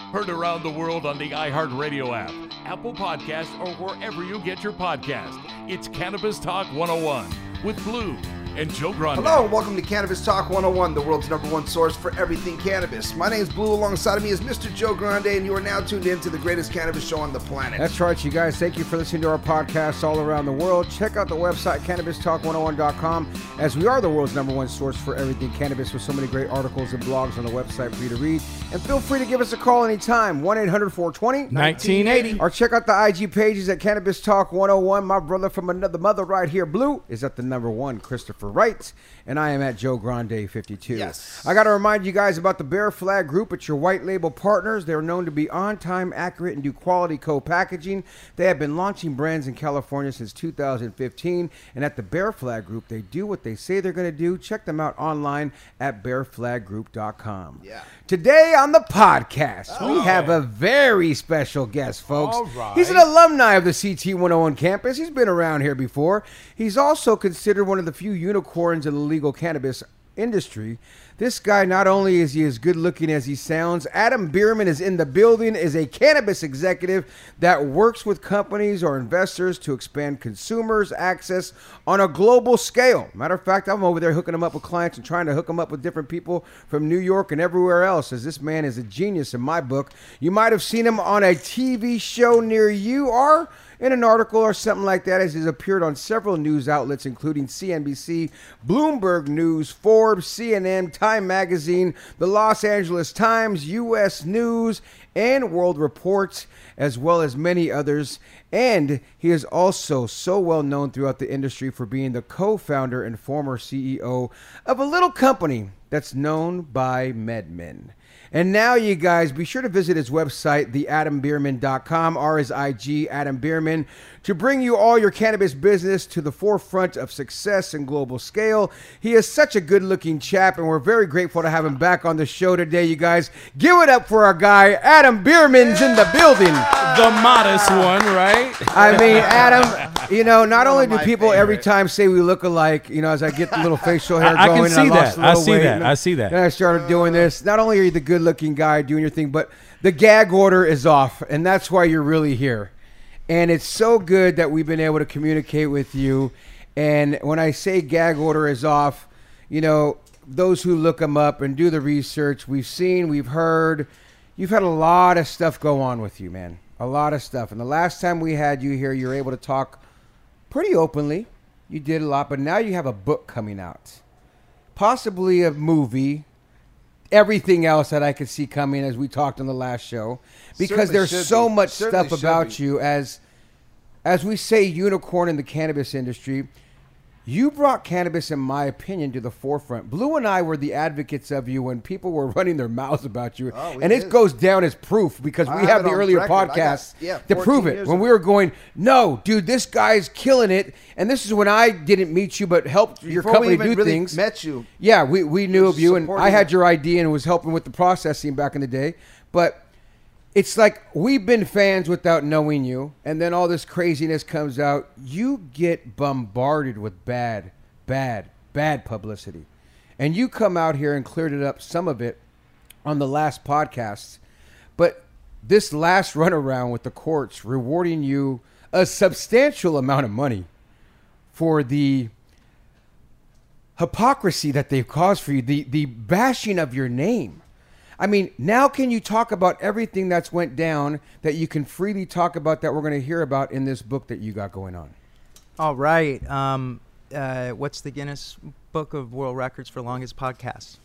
Heard around the world on the iHeartRadio app, Apple Podcast, or wherever you get your podcast. It's Cannabis Talk 101 with Blue and Joe Grande. Hello, and welcome to Cannabis Talk 101, the world's number one source for everything cannabis. My name is Blue. Alongside of me is Mr. Joe Grande, and you are now tuned in to the greatest cannabis show on the planet. That's right, you guys. Thank you for listening to our podcast all around the world. Check out the website, cannabistalk101.com, as we are the world's number one source for everything cannabis with so many great articles and blogs on the website for you to read. And feel free to give us a call anytime, 1 800 420 1980. Or check out the IG pages at Cannabis Talk 101. My brother from another mother right here, Blue, is at the number one, Christopher Wright. And I am at Joe Grande 52. Yes. I got to remind you guys about the Bear Flag Group. It's your white label partners. They're known to be on time, accurate, and do quality co packaging. They have been launching brands in California since 2015. And at the Bear Flag Group, they do what they say they're going to do. Check them out online at bearflaggroup.com. Yeah. Today on the podcast, we oh. have a very special guest, folks. All right. He's an alumni of the CT 101 campus. He's been around here before. He's also considered one of the few unicorns in the legal cannabis industry. This guy, not only is he as good looking as he sounds, Adam Bierman is in the building, is a cannabis executive that works with companies or investors to expand consumers' access on a global scale. Matter of fact, I'm over there hooking him up with clients and trying to hook him up with different people from New York and everywhere else, as this man is a genius in my book. You might have seen him on a TV show near you or in an article or something like that, as he's appeared on several news outlets, including CNBC, Bloomberg News, Forbes, CNN, Time Magazine, the Los Angeles Times, U.S. News, and World Reports, as well as many others. And he is also so well known throughout the industry for being the co founder and former CEO of a little company that's known by MedMen. And now, you guys, be sure to visit his website, theadambierman.com, or his IG, Adam Bierman, to bring you all your cannabis business to the forefront of success and global scale. He is such a good looking chap, and we're very grateful to have him back on the show today, you guys. Give it up for our guy, Adam Bierman's in the building. The modest one, right? I mean, Adam, you know, not only do my people every time say we look alike, you know, as I get the little facial hair I- I can going, and see lost that. a little I see weight, that. and I see that. Then I started doing this. Not only are you the good-looking guy doing your thing, but the gag order is off, and that's why you're really here. And it's so good that we've been able to communicate with you. And when I say gag order is off, you know, those who look them up and do the research, we've seen, we've heard, you've had a lot of stuff go on with you, man. A lot of stuff. And the last time we had you here, you were able to talk pretty openly. You did a lot, but now you have a book coming out, possibly a movie, everything else that I could see coming as we talked on the last show, because Certainly there's so be. much Certainly stuff should about be. you as, as we say, unicorn in the cannabis industry. You brought cannabis, in my opinion, to the forefront. Blue and I were the advocates of you when people were running their mouths about you, Oh, and it goes down as proof because I we have have the earlier record. I got- podcasts yeah, to prove it. When of- we were going, no, dude, this guy's killing it, and this is when I didn't meet you, but helped your company do really things. met you. Yeah, we, we knew of you, and I had your idea and was helping with the processing back in the day. But it's like we've been fans without knowing you, and then all this craziness comes out. You get bombarded with bad, bad, bad publicity, and you come out here and cleared it up some of it on the last podcasts, but this last runaround with the courts rewarding you a substantial amount of money for the hypocrisy that they've caused for you, the the bashing of your name. I mean, now can you talk about everything that's went down that you can freely talk about that we're going to hear about in this book that you got going on? All right. Um, uh, what's the Guinness Book of World Records for longest podcast?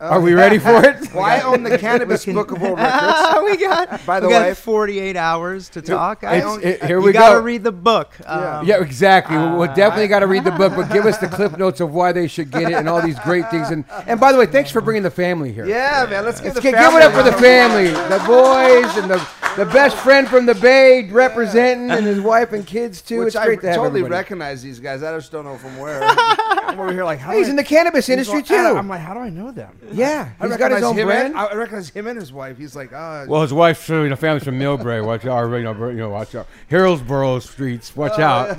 Are we ready for it? Well, I own the Cannabis Book of World Records. we got. By the we got way- 48 hours to talk. It's- own- it- here you we gotta go. read the book. Yeah. Um, Yeah, exactly. We we'll definitely got to read the book, but give us the clip notes of why they should get it and all these great things. And and by the way, thanks for bringing the family here. Yeah, man. Let's get Let's the give, family give it up for the family, the boys, and the the best friend from the Bay representing, and his wife and kids too. Which it's I great to have totally everybody. recognize these guys. I just don't know from where. I'm over here like, how He's do in the cannabis industry going- too. I'm like, how do I know them? yeah, I he's got his recognize own him brand. And, I recognize him and his wife. He's like, uh, Well, his wife's you know, family's from Millbrae. Watch out, you know, you know, watch out. Hillsborough streets. Watch Oh, out.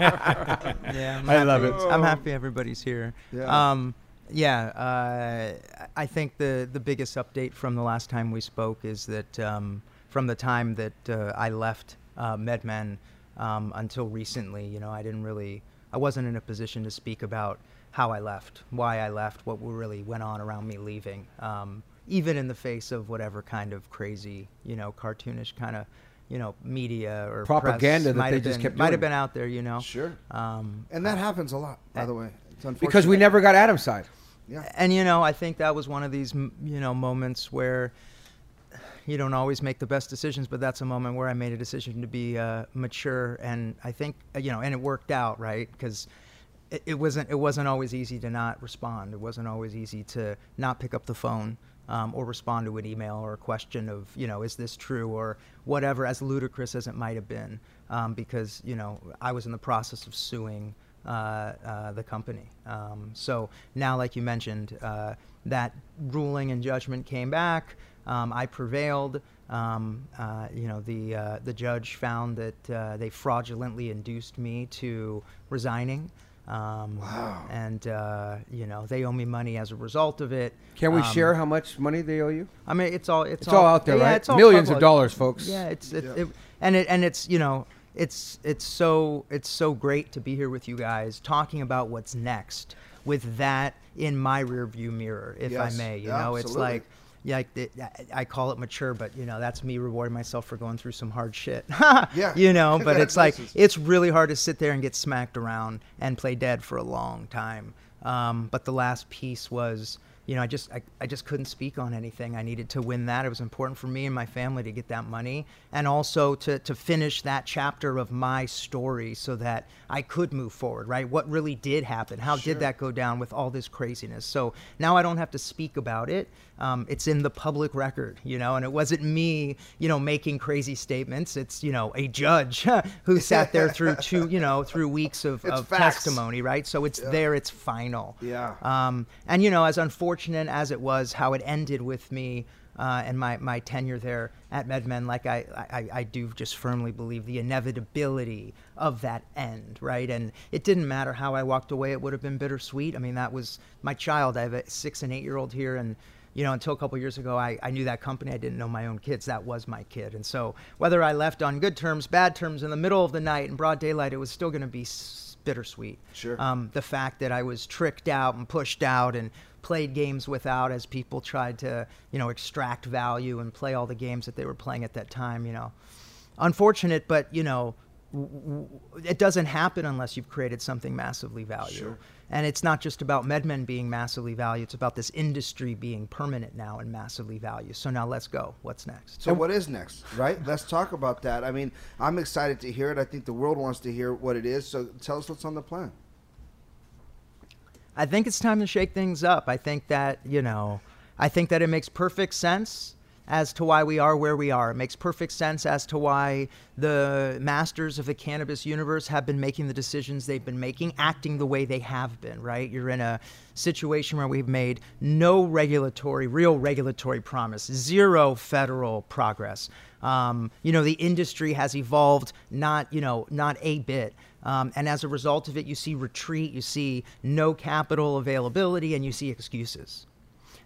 Yeah, I'm I love it. I'm happy everybody's here. Yeah. Um, yeah, uh, I think the the biggest update from the last time we spoke is that um, from the time that uh, I left uh, MedMen um, until recently, you know, I didn't really, I wasn't in a position to speak about how I left, why I left, what really went on around me leaving, um, even in the face of whatever kind of crazy, you know, cartoonish kind of. You know, media or Propaganda that might they have just been- kept might have been out there. You know, Sure. um, and that happens a lot, by the way. It's unfortunate. because we never got Adam's side. Yeah. and you know i think that was one of these you know moments where you don't always make the best decisions but that's a moment where i made a decision to be uh, mature and i think uh, you know and it worked out right because it, it wasn't it wasn't always easy to not respond it wasn't always easy to not pick up the phone um, or respond to an email or a question of you know is this true or whatever as ludicrous as it might have been um, because you know i was in the process of suing uh, uh, the company. Um, so now, like you mentioned, uh, that ruling and judgment came back. Um, I prevailed. Um, uh, you know, the uh, the judge found that uh, they fraudulently induced me to resigning. Um, wow. And uh, you know, they owe me money as a result of it. Can we Um, share how much money they owe you? I mean, it's all it's, It's all out there, yeah, right? it's all Millions of dollars, folks. Yeah, it's it, it, and it and it's you know it's it's so it's so great to be here with you guys talking about what's next with that in my rearview mirror, if Yes. I may. You Yeah, know, it's like. Yeah, the, I call it mature, but you know that's me rewarding myself for going through some hard shit. Yeah. you know, but it's like it's really hard to sit there and get smacked around and play dead for a long time. Um, but the last piece was, you know, I just I, I just couldn't speak on anything. I needed to win that. It was important for me and my family to get that money, and also to to finish that chapter of my story so that I could move forward. Right? What really did happen? How did that go down with all this craziness? So now I don't have to speak about it. Um, it's in the public record, you know, and it wasn't me, you know, making crazy statements. It's you know a judge who sat there through two, you know, through weeks of, of testimony, right? So it's there, it's final. Yeah. Um, and you know, as unfortunate as it was, how it ended with me uh, and my, my tenure there at MedMen, like I, I, I do just firmly believe the inevitability of that end, right? And it didn't matter how I walked away; it would have been bittersweet. I mean, that was my child. I have a six and eight year old here, and you know, until a couple years ago, I, I knew that company. I didn't know my own kids. That was my kid. And so, whether I left on good terms, bad terms, in the middle of the night, in broad daylight, it was still going to be bittersweet. Sure. Um, the fact that I was tricked out and pushed out and played games without as people tried to, you know, extract value and play all the games that they were playing at that time, you know. Unfortunate, but, you know, it doesn't happen unless you've created something massively valuable. And it's not just about MedMen being massively valued, it's about this industry being permanent now and massively valued. So now let's go. What's next? So what is next, right? Let's talk about that. I mean, I'm excited to hear it. I think the world wants to hear what it is. So tell us what's on the plan. I think it's time to shake things up. I think that, you know, I think that it makes perfect sense as to why we are where we are. It makes perfect sense as to why the masters of the cannabis universe have been making the decisions they've been making, acting the way they have been, right? You're in a situation where we've made no regulatory, real regulatory promise, zero federal progress. Um, you know, the industry has evolved not, you know, not a bit. Um, and as a result of it, you see retreat, you see no capital availability, and you see excuses.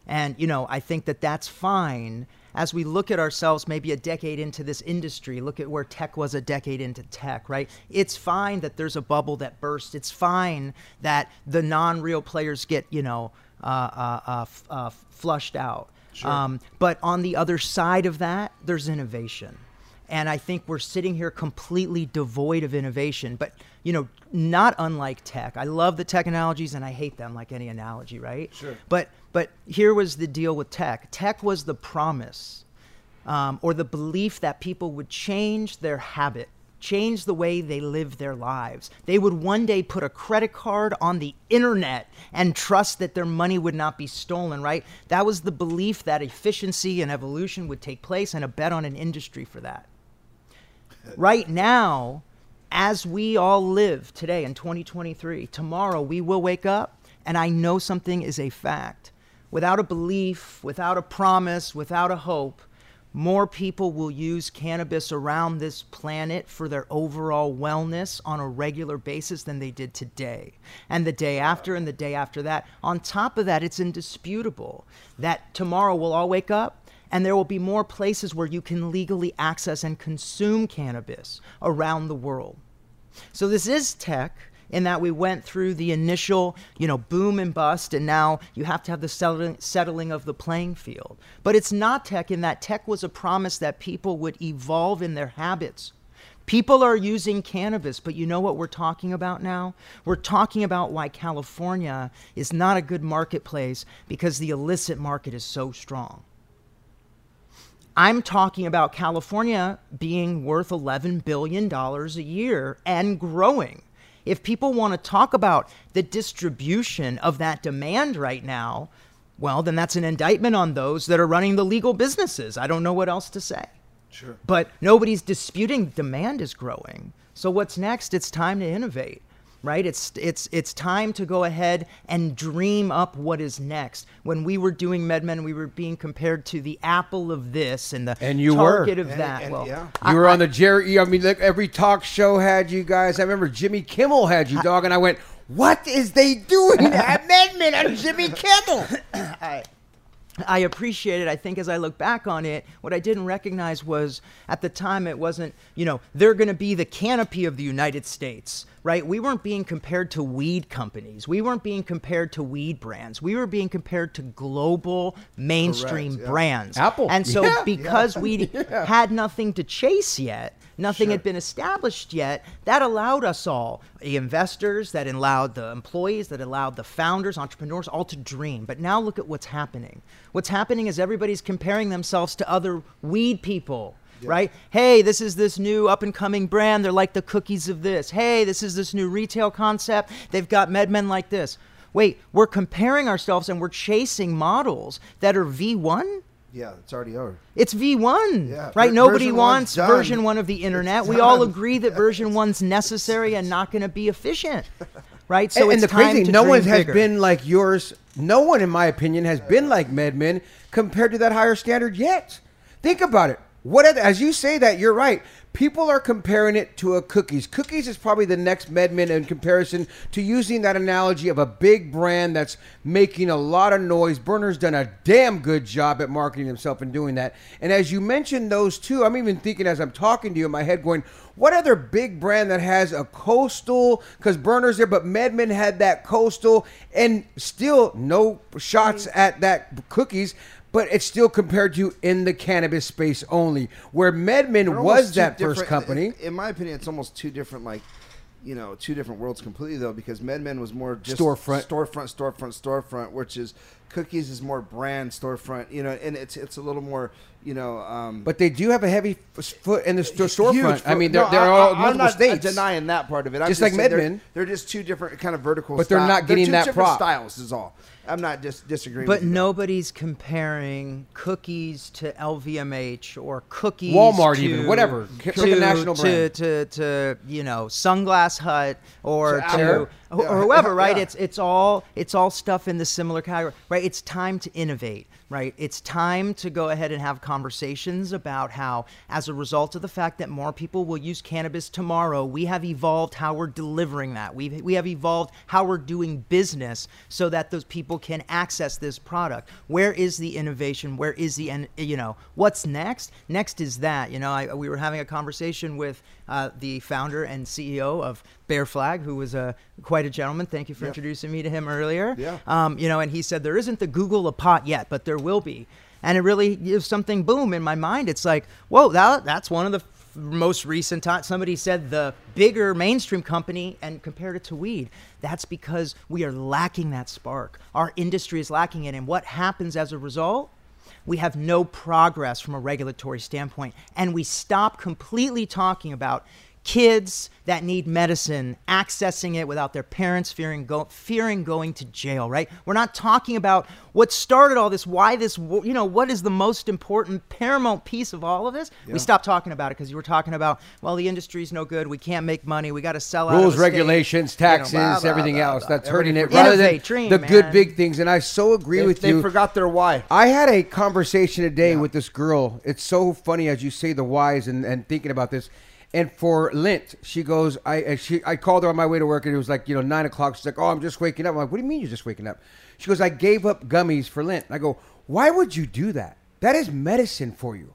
And, you know, I think that that's fine as we look at ourselves maybe a decade into this industry, look at where tech was a decade into tech, right? It's fine that there's a bubble that bursts. It's fine that the non real players get, you know, uh, uh, uh, f- uh, flushed out. Um, but on the other side of that, there's innovation. And I think we're sitting here completely devoid of innovation, but you know, not unlike tech. I love the technologies and I hate them like any analogy, right? Sure. But but here was the deal with tech. Tech was the promise um, or the belief that people would change their habit, change the way they live their lives. They would one day put a credit card on the internet and trust that their money would not be stolen, right? That was the belief that efficiency and evolution would take place and a bet on an industry for that. Right now, as we all live today in 2023, tomorrow we will wake up and I know something is a fact. Without a belief, without a promise, without a hope, more people will use cannabis around this planet for their overall wellness on a regular basis than they did today. And the day after, and the day after that. On top of that, it's indisputable that tomorrow we'll all wake up and there will be more places where you can legally access and consume cannabis around the world. So this is tech in that we went through the initial, you know, boom and bust, and now you have to have the settling, settling of the playing field. But it's not tech in that tech was a promise that people would evolve in their habits. People are using cannabis, but you know what we're talking about now? We're talking about why California is not a good marketplace because the illicit market is so strong. I'm talking about California being worth $11 billion a year and growing. If people want to talk about the distribution of that demand right now, well, then that's an indictment on those that are running the legal businesses. I don't know what else to say. Sure. But nobody's disputing demand is growing. So what's next? It's time to innovate right? It's it's it's time to go ahead and dream up what is next. When we were doing MedMen, we were being compared to the Apple of this and the And you were. target of And- that. and- well, yeah. You were on the Jerry. I mean, like every talk show had you guys. I remember Jimmy Kimmel had you, dog, and I went, "What is they doing at MedMen and Jimmy Kimmel?" I, I appreciate it. I think as I look back on it, what I didn't recognize was at the time it wasn't, you know, they're going to be the canopy of the United States, right? We weren't being compared to weed companies. We weren't being compared to weed brands. We were being compared to global mainstream Correct, yeah. brands. Apple. And so Yeah, because we had nothing to chase yet, nothing had been established yet, that allowed us all, the investors, that allowed the employees, that allowed the founders, entrepreneurs, all to dream. But now look at what's happening. What's happening is everybody's comparing themselves to other weed people. Right? Hey, this is this new up and coming brand. They're like the cookies of this. Hey, this is this new retail concept. They've got MedMen like this. Wait, we're comparing ourselves and we're chasing models that are V1? Yeah, it's already over. It's V1, Yeah, right? ver- Nobody version wants version one of the internet. We all agree that version one's necessary and not going to be efficient, right? So and, it's and the time crazy, to no one has bigger. been like yours. No one, in my opinion, has been like MedMen compared to that higher standard yet. Think about it. What other, as you say that, you're right. People are comparing it to a cookies. Cookies is probably the next MedMen in comparison to using that analogy of a big brand that's making a lot of noise. Berner's done a damn good job at marketing himself and doing that. And as you mentioned those two, I'm even thinking as I'm talking to you in my head, going, what other big brand that has a coastal? Because Berner's there, but MedMen had that coastal, and still no shots at that cookies. But it's still compared to in the cannabis space only, where MedMen was that first company. In, my opinion, it's almost two different, like, you know, two different worlds completely though, because MedMen was more just Storefront. storefront, storefront, storefront, which is Cookies is more brand storefront, you know, and it's it's a little more, you know. Um, But they do have a heavy foot in the sto- huge storefront. I mean, they're, no, they're I- all I- multiple I'm not states. denying that part of it. I'm Just like saying they're- They're, just two different kind of vertical. But they're style- not getting two that different prop. styles. Is all. I'm not just disagreeing. But with you. nobody's comparing cookies to LVMH or cookies Walmart to, even, whatever. Pick a to, national to, brand. To, to, you know Sunglass Hut or To to, Apple. or whoever, right? Yeah. It's it's all it's all stuff in the similar category, right? It's time to innovate, right? It's time to go ahead and have conversations about how, as a result of the fact that more people will use cannabis tomorrow, we have evolved how we're delivering that. We we have evolved how we're doing business so that those people can access this product. Where is the innovation? Where is the and you know what's next? Next is that you know I, we were having a conversation with uh, the founder and CEO of Bear Flag, who was a quite a gentleman. Thank you for introducing me to him earlier. Yeah. Um, you know, and he said there isn't the Google a pot yet, but there will be. And it really gives something boom in my mind. It's like, whoa, that, that's one of the f- most recent times. Somebody said the bigger mainstream company and compared it to weed. That's because we are lacking that spark. Our industry is lacking it. And what happens as a result? we have no progress from a regulatory standpoint. And we stop completely talking about kids that need medicine accessing it without their parents fearing go, fearing going to jail right we're not talking about what started all this why this you know what is the most important paramount piece of all of this we stopped talking about it because you were talking about well the industry's no good we can't make money we got to sell out of Rules, the state," regulations, you know, taxes, blah, blah, everything blah, else. blah. That's hurting it. Everybody- Rather than dream, the good big things. And I so agree they, with they you. forgot their why. I had a conversation today with this girl. It's so funny as you say the whys and, and thinking about this. And for Lent, she goes, I she I called her on my way to work and it was like, you know, nine o'clock. She's like, Oh, I'm just waking up. I'm like, What do you mean you're just waking up? She goes, I gave up gummies for Lent. And I go, Why would you do that? That is medicine for you.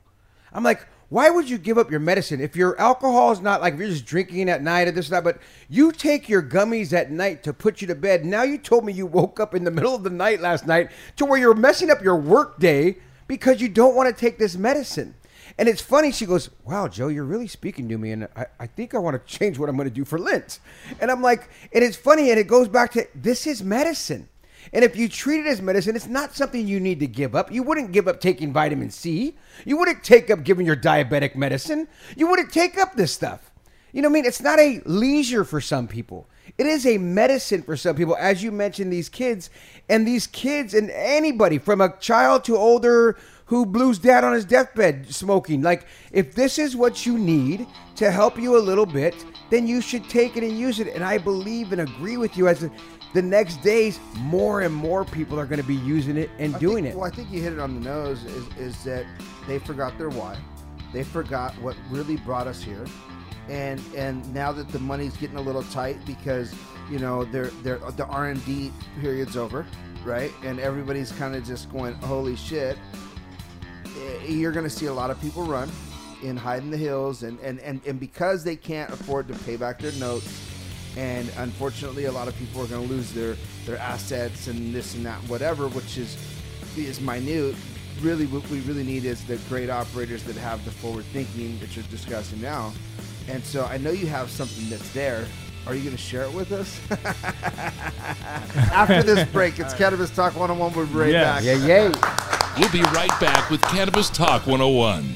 I'm like, why would you give up your medicine if your alcohol is not like if you're just drinking at night or this and that, but you take your gummies at night to put you to bed. Now you told me you woke up in the middle of the night last night to where you're messing up your work day because you don't want to take this medicine. And it's funny, she goes, Wow, Joe, you're really speaking to me. And I, I think I want to change what I'm going to do for Lent. And I'm like, and it's funny, and it goes back to this is medicine. And if you treat it as medicine, it's not something you need to give up. You wouldn't give up taking vitamin C. You wouldn't take up giving your diabetic medicine. You wouldn't take up this stuff. You know what I mean? It's not a leisure for some people. It is a medicine for some people. As you mentioned, these kids and these kids and anybody from a child to older who blues dad on his deathbed smoking. Like, if this is what you need to help you a little bit, then you should take it and use it. And I believe and agree with you as a, the next days, more and more people are going to be using it and I doing think, it. Well, I think you hit it on the nose. Is, is that they forgot their why? They forgot what really brought us here, and and now that the money's getting a little tight because you know they're, they're, the R and D period's over, right? And everybody's kind of just going, "Holy shit!" Eh, You're going to see a lot of people run in hide in the hills, and, and, and, and because they can't afford to pay back their notes, and unfortunately, a lot of people are going to lose their their assets and this and that, whatever, which is is minute. Really, what we really need is the great operators that have the forward thinking that you're discussing now. And so, I know you have something that's there. Are you going to share it with us? After this break, it's Cannabis Talk 101. We'll be right Yes. back. yeah, yeah. We'll be right back with Cannabis Talk 101.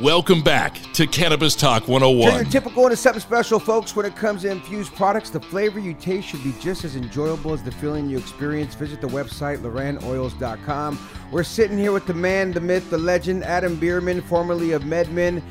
Welcome back to Cannabis Talk So oh your 101. typical and something special, folks. When it comes to infused products, the flavor you taste should be just as enjoyable as the feeling you experience. Visit the website, Lorannoils.com. We're sitting here with the man, the myth, the legend, Adam Bierman, formerly of MedMen.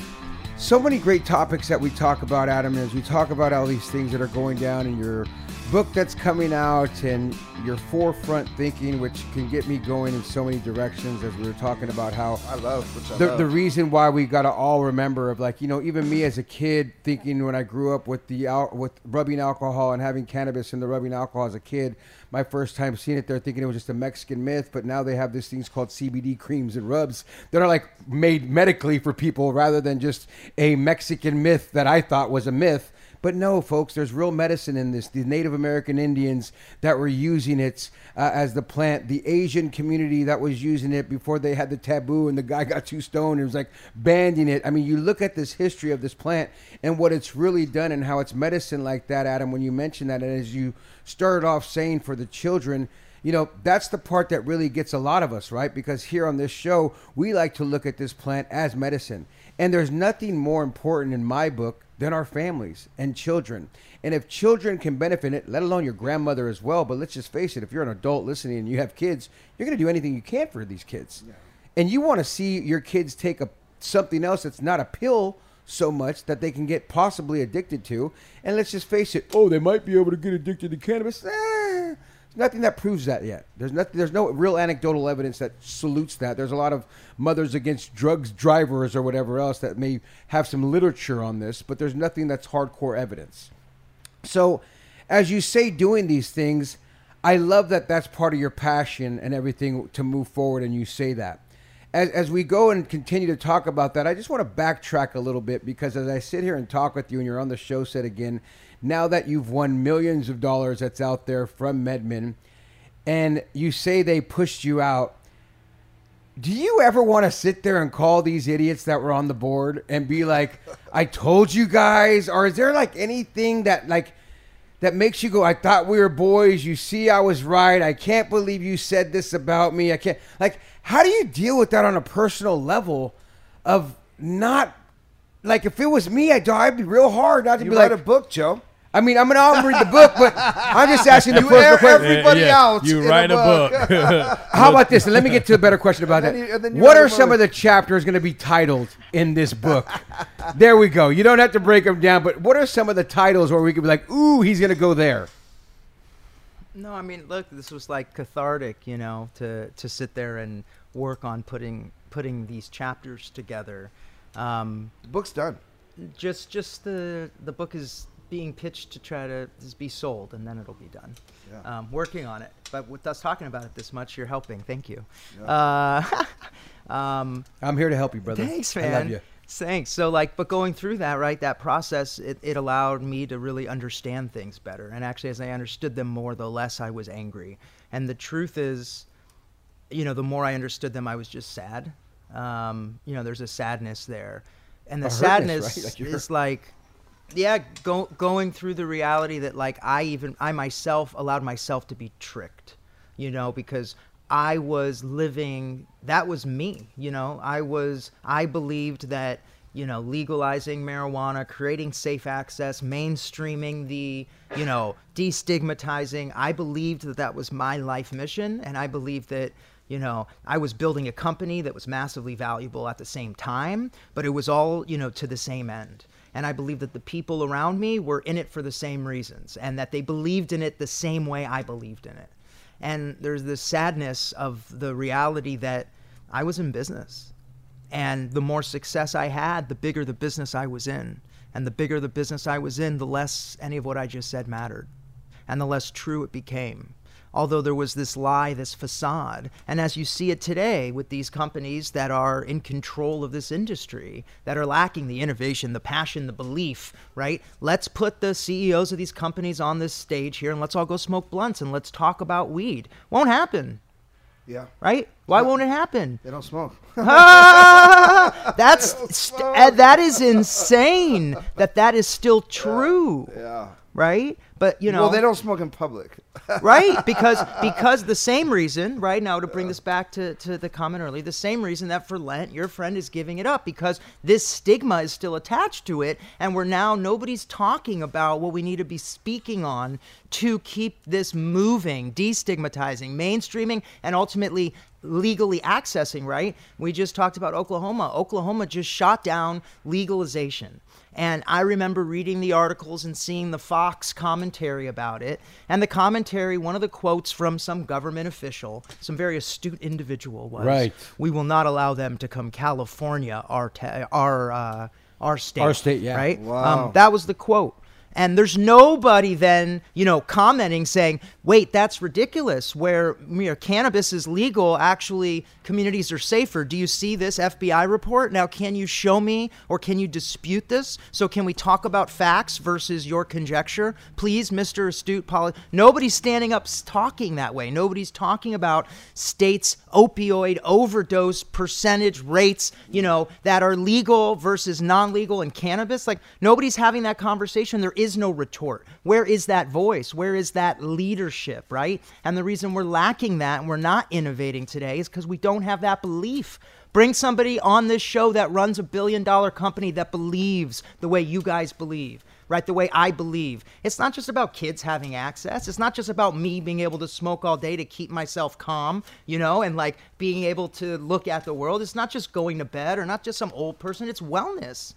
So many great topics that we talk about, Adam, as we talk about all these things that are going down in your book that's coming out and your forefront thinking, which can get me going in so many directions as we were talking about how I love I the, love. the reason why we gotta all remember of like you know even me as a kid thinking when I grew up with the al- with rubbing alcohol and having cannabis and the rubbing alcohol as a kid, my first time seeing it there thinking it was just a Mexican myth, but now they have these things called CBD creams and rubs that are like made medically for people rather than just a Mexican myth that I thought was a myth. But no, folks, there's real medicine in this. The Native American Indians that were using it uh, as the plant, the Asian community that was using it before they had the taboo and the guy got too stoned and was like banding it. I mean, you look at this history of this plant and what it's really done and how it's medicine like that, Adam, when you mention that. And as you started off saying for the children, you know, that's the part that really gets a lot of us, right? Because here on this show, we like to look at this plant as medicine. And there's nothing more important in my book than our families and children. And if children can benefit it, let alone your grandmother as well, but let's just face it, if you're an adult listening and you have kids, you're going to do anything you can for these kids. And you want to see your kids take a something else that's not a pill so much that they can get possibly addicted to. And let's just face it, oh, they might be able to get addicted to cannabis. Eh, nothing that proves that yet. There's nothing. There's no real anecdotal evidence that salutes that. There's a lot of mothers against drugs drivers or whatever else that may have some literature on this, but there's nothing that's hardcore evidence. So, as you say, doing these things, I love that that's part of your passion and everything to move forward, and you say that. As, as we go and continue to talk about that, I just want to backtrack a little bit because as I sit here and talk with you and you're on the show set again, now that you've won millions of dollars that's out there from MedMen, and you say they pushed you out, do you ever want to sit there and call these idiots that were on the board and be like, "I told you guys," or is there like anything that like that makes you go, "I thought we were boys. You see, I was right. I can't believe you said this about me. I can't." Like, how do you deal with that on a personal level? Of not like if it was me, I'd, I'd be real hard not to you be write like. a book, Joe. I mean, I'm gonna read the book, but I'm just asking the You personal air question. everybody Yeah, out. You write a book. How about this? Let me get to a better question about that. you- and then you what are some book. of the chapters going to be titled in this book? there we go. You don't have to break them down, but what are some of the titles where we could be like, ooh, he's going to go there? No, I mean, look, this was like cathartic, you know, to to sit there and work on putting putting these chapters together. Um, The book's done. just just the the book is being pitched to try to just be sold, and then it'll be done. Yeah. Um, working on it, but with us talking about it this much, you're helping. Thank you. Uh, um, I'm here to help you, brother. Thanks, I man. love you. Thanks. So, like, but going through that, right, that process, it, it allowed me to really understand things better. And actually, as I understood them more, the less I was angry. And the truth is, you know, the more I understood them, I was just sad. Um, you know, there's a sadness there. And the A hurtness, sadness right? Like is like, yeah, go, going through the reality that, like, I even, I myself allowed myself to be tricked, you know, because I was living, that was me, you know, I was, I believed that, you know, legalizing marijuana, creating safe access, mainstreaming the, you know, destigmatizing, I believed that that was my life mission. And I believed that, you know, I was building a company that was massively valuable at the same time, but it was all, you know, to the same end. And I believe that the people around me were in it for the same reasons and that they believed in it the same way I believed in it. And there's this sadness of the reality that I was in business. And the more success I had, the bigger the business I was in. And the bigger the business I was in, the less any of what I just said mattered. And the less true it became. Although there was this lie, this facade. And as you see it today with these companies that are in control of this industry, that are lacking the innovation, the passion, the belief, right? Let's put the CEOs of these companies on this stage here and let's all go smoke blunts and let's talk about weed. Won't happen, Yeah. right? Why won't it happen? They don't smoke. Ah, that's st- uh, that is insane that that is still true, yeah. right? But you know, well, they don't smoke in public. right? Because because the same reason, right now to bring this back to, to the comment earlier, the same reason that for Lent your friend is giving it up because this stigma is still attached to it, and we're now nobody's talking about what we need to be speaking on to keep this moving, destigmatizing, mainstreaming, and ultimately legally accessing, right? We just talked about Oklahoma. Oklahoma just shot down legalization. And I remember reading the articles and seeing the Fox commentary about it. And the commentary, one of the quotes from some government official, some very astute individual was, Right. "We will not allow them to come California, our ta- our uh, our state, Our state, yeah. right? Wow. Um, that was the quote." And there's nobody then, you know, commenting saying, wait, that's ridiculous. Where you know, cannabis is legal, actually, communities are safer. Do you see this FBI report? Now, can you show me or can you dispute this? So, can we talk about facts versus your conjecture? Please, Mr. Astute Poli. Nobody's standing up talking that way. Nobody's talking about states' opioid overdose percentage rates, you know, that are legal versus non legal in cannabis. Like, nobody's having that conversation. There is no retort. Where is that voice? Where is that leadership, right? And the reason we're lacking that and we're not innovating today is because we don't have that belief. Bring somebody on this show that runs a billion dollar company that believes the way you guys believe, right? The way I believe. It's not just about kids having access. It's not just about me being able to smoke all day to keep myself calm, you know, and like being able to look at the world. It's not just going to bed or not just some old person. It's wellness,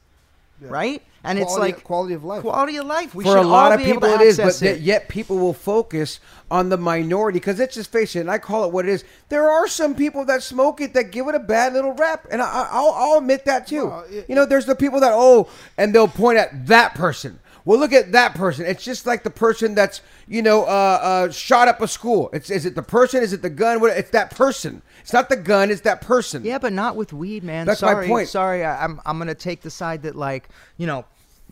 right? And it's like quality of life. Quality of life. We for should a lot all of be able people to it is but access it. yet people will focus on the minority because let's just face it and i call it what it is there are some people that smoke it that give it a bad little rap and I, I'll, I'll admit that too Well, it- you know there's the people that oh and they'll point at that person well look at that person it's just like the person that's you know uh, uh, shot up a school it's is it the person is it the gun what it's that person it's not the gun it's that person Yeah, but not with weed, man. That's my point. Sorry, I, I'm I'm gonna take the side that like you know.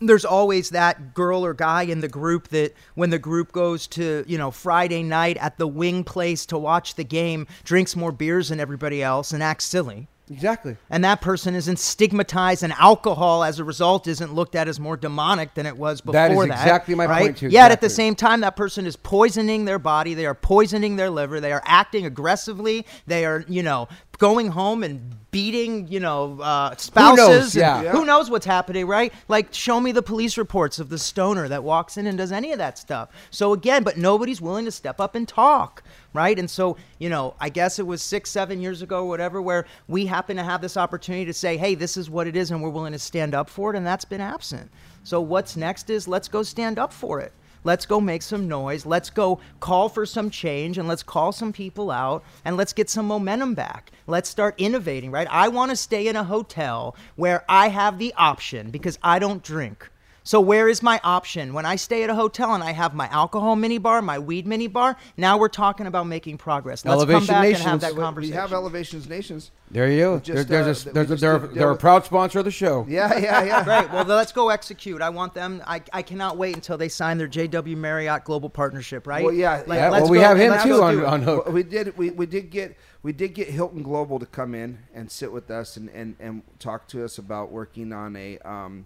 There's always that girl or guy in the group that when the group goes to, you know, Friday night at the wing place to watch the game, drinks more beers than everybody else and acts silly. Exactly And that person isn't stigmatized, and alcohol as a result isn't looked at as more demonic than it was before That that. is exactly my right? point, too, Yet at the same time, that person is poisoning their body. They are poisoning their liver. They are acting aggressively. They are, you know, going home and beating, you know, uh, spouses. and Yeah. Yeah. Who knows what's happening, right? Like, show me the police reports of the stoner that walks in and does any of that stuff. So again, but nobody's willing to step up and talk, right? And so, you know, I guess it was six, seven years ago, whatever, where we happen to have this opportunity to say, hey, this is what it is, and we're willing to stand up for it, and that's been absent. So what's next is let's go stand up for it. Let's go make some noise. Let's go call for some change and let's call some people out and let's get some momentum back. Let's start innovating, right? I want to stay in a hotel where I have the option because I don't drink. So where is my option? When I stay at a hotel and I have my alcohol minibar, my weed minibar, now we're talking about making progress. Let's Elevation come back and have that conversation. We have Elevations Nations. there you go We just, There- uh, a, there's a, they're, did- they're a proud sponsor of the show Yeah, yeah, yeah. Great. Well, then let's go execute. I want them. I, I cannot wait until they sign their JW Marriott Global Partnership. Right? Well, yeah, Like, yeah. let's well we go- have him too on, do on hook Well, we did we, we did get we did get Hilton Global to come in and sit with us and, and, and talk to us about working on a um,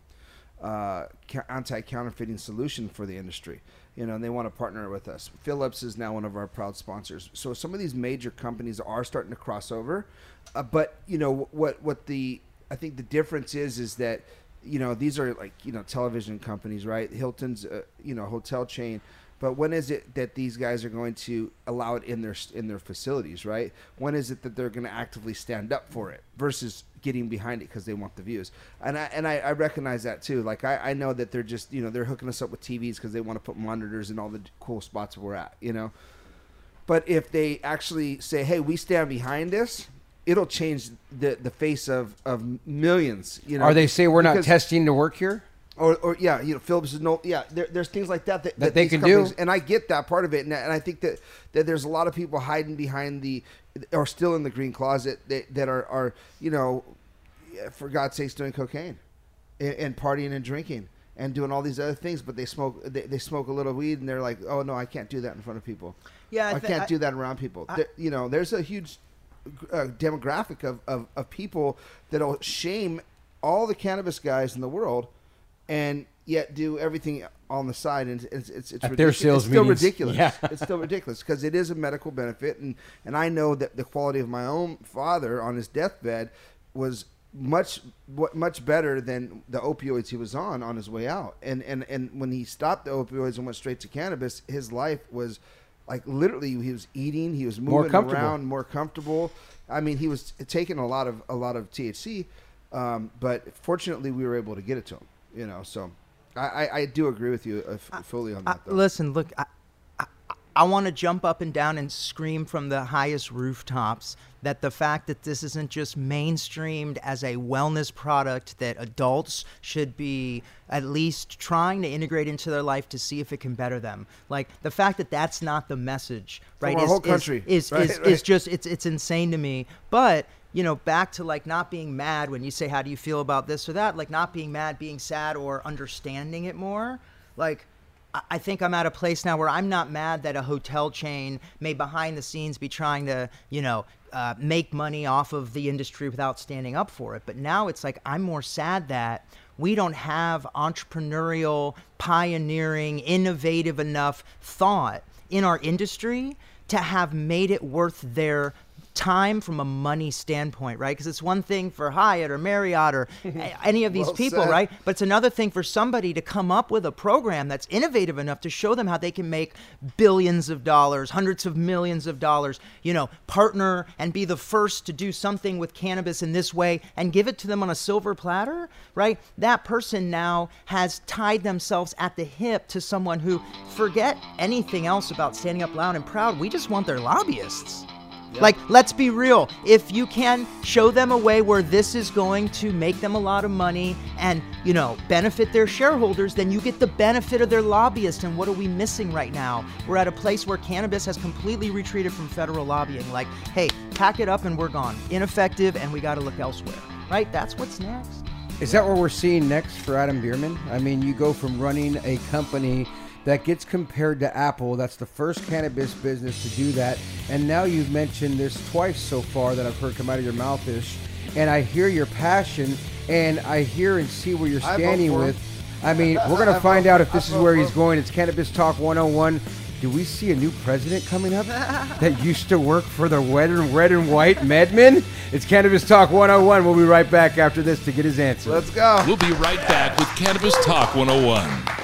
uh, anti-counterfeiting solution for the industry. You know, and they want to partner with us. Philips is now one of our proud sponsors. So some of these major companies are starting to cross over, uh, but you know what what the I think the difference is is that you know these are like you know television companies, right? Hilton's uh, you know hotel chain. But when is it that these guys are going to allow it in their in their facilities, right? When is it that they're going to actively stand up for it versus getting behind it because they want the views? And I and I, I recognize that too. Like I, I know that they're just you know they're hooking us up with TVs because they want to put monitors in all the cool spots we're at, you know. But if they actually say, "Hey, we stand behind this," it'll change the the face of of millions. You know, Are they say we're not testing to work here? or, or yeah, you know, Philips is no, yeah. There, there's things like that that, That they can do. and I get that part of it, and, and I think that, that there's a lot of people hiding behind the, or still in the green closet that, that are, are you know, for God's sakes, doing cocaine, and, and partying and drinking and doing all these other things, but they smoke they, they smoke a little weed and they're like, oh no, I can't do that in front of people. Yeah, I I, thi- can't I- do that around people. There- you know, there's a huge uh, demographic of, of, of people that'll shame all the cannabis guys in the world, and yet do everything on the side, and it's it's, it's At their ridiculous. sales it's still meetings. ridiculous. Yeah. it's still ridiculous because it is a medical benefit, and and I know that the quality of my own father on his deathbed was much much better than the opioids he was on on his way out and and and when he stopped the opioids and went straight to cannabis his life was like literally he was eating he was moving comfortable. around more comfortable i mean he was taking a lot of a lot of thc um, but fortunately we were able to get it to him you know so i i, I do agree with you uh, fully on that though. listen, look, I, I, want to jump up and down and scream from the highest rooftops that the fact that this isn't just mainstreamed as a wellness product that adults should be at least trying to integrate into their life to see if it can better them. Like the fact that that's not the message, right? our is, whole is- is right, is, right. is just it's it's insane to me. But you know, back to like not being mad when you say how do you feel about this or that, like not being mad, being sad, or understanding it more. Like I- think I'm at a place now where I'm not mad that a hotel chain may behind the scenes be trying to, you know, uh, make money off of the industry without standing up for it. But now it's like I'm more sad that we don't have entrepreneurial, pioneering, innovative enough thought in our industry to have made it worth their time from a money standpoint, right? Because it's one thing for Hyatt or Marriott or any of these Well people, said. right? But it's another thing for somebody to come up with a program that's innovative enough to show them how they can make billions of dollars, hundreds of millions of dollars, you know, partner and be the first to do something with cannabis in this way and give it to them on a silver platter, right? That person now has tied themselves at the hip to someone who forget anything else about standing up loud and proud. We just want their lobbyists. Like, let's be real. If you can show them a way where this is going to make them a lot of money and, you know, benefit their shareholders, then you get the benefit of their lobbyists. And what are we missing right now? We're at a place where cannabis has completely retreated from federal lobbying. Like, hey, pack it up and we're gone. Ineffective, and we got to look elsewhere. Right? That's what's next. Is that what we're seeing next for Adam Bierman? I mean, you go from running a company that gets compared to Apple, that's the first cannabis business to do that, and now you've mentioned this twice so far that I've heard come out of your mouth ish, and I hear your passion, and I hear and see where you're I vote standing him. with. I mean, we're going to find vote- out if I this is where he's him. going. It's Cannabis Talk 101. Do we see a new president coming up that used to work for the red and, red and white MedMen? It's Cannabis Talk 101. We'll be right back after this to get his answer. let's go We'll be right back with Cannabis Talk 101.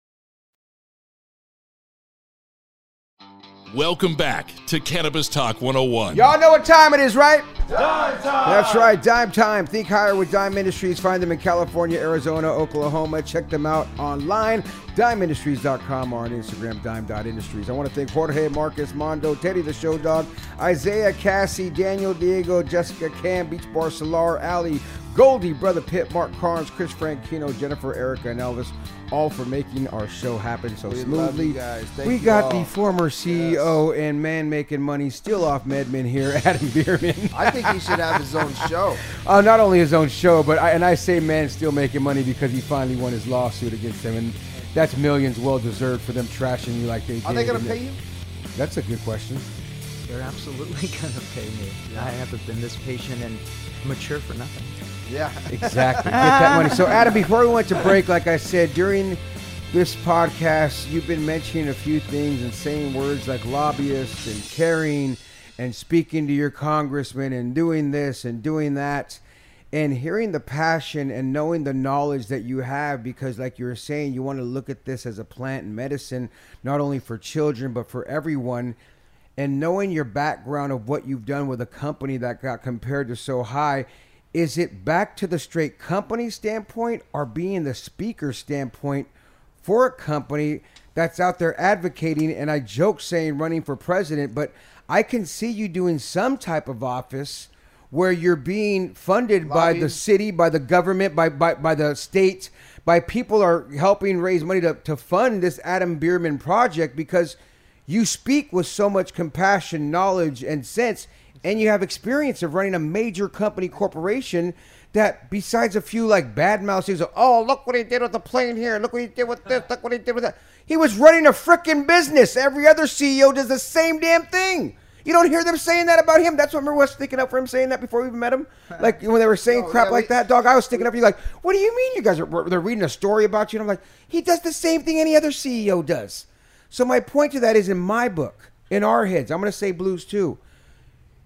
Welcome back to Cannabis Talk 101. Y'all know what time it is, right? Dime time. That's right, dime time. Think higher with Dime Industries. Find them in California, Arizona, Oklahoma. Check them out online, dimeindustries.com or on Instagram, dime.industries. I want to thank Jorge, Marcus, Mondo, Teddy the Show Dog, Isaiah, Cassie, Daniel, Diego, Jessica, Cam, Beach Bar, Solar, Ali, Goldie, Brother Pitt, Mark Carnes, Chris Frankino, Jennifer, Erica, and Elvis, all for making our show happen so We love smoothly. you guys. Thank we you got all. the former CEO and man making money still off MedMen here, Adam Bierman. I think he should have his own show. Uh, not only his own show, but I, and I say man still making money because he finally won his lawsuit against them, and that's millions well deserved for them trashing you like they did. Are they going to pay you? That's a good question. They're absolutely going to pay me. I haven't been this patient and mature for nothing. Yeah. Exactly. Get that money. So, Adam, before we went to break, like I said, during this podcast, you've been mentioning a few things and saying words like lobbyist and caring and speaking to your congressman and doing this and doing that. And hearing the passion and knowing the knowledge that you have, because, like you were saying, you want to look at this as a plant and medicine, not only for children, but for everyone and knowing your background of what you've done with a company that got compared to so high, is it back to the straight company standpoint or being the speaker standpoint for a company that's out there advocating? And I joke saying running for president, but I can see you doing some type of office where you're being funded by the city, by the government, by, by, by the state, by people are helping raise money to, to fund this Adam Bierman project because you speak with so much compassion, knowledge, and sense, and you have experience of running a major company corporation that besides a few like bad mouths, he's like, oh, look what he did with the plane here, look what he did with this, look what he did with that. He was running a freaking business. Every other CEO does the same damn thing. You don't hear them saying that about him. That's what I remember was sticking up for him saying that before we even met him. Like when they were saying No, crap yeah, like we- that, dog. I was sticking up for you. Like, what do you mean? You guys are they're reading a story about you? And I'm like, he does the same thing any other CEO does. So my point to that is in my book, in our heads, I'm going to say blues too.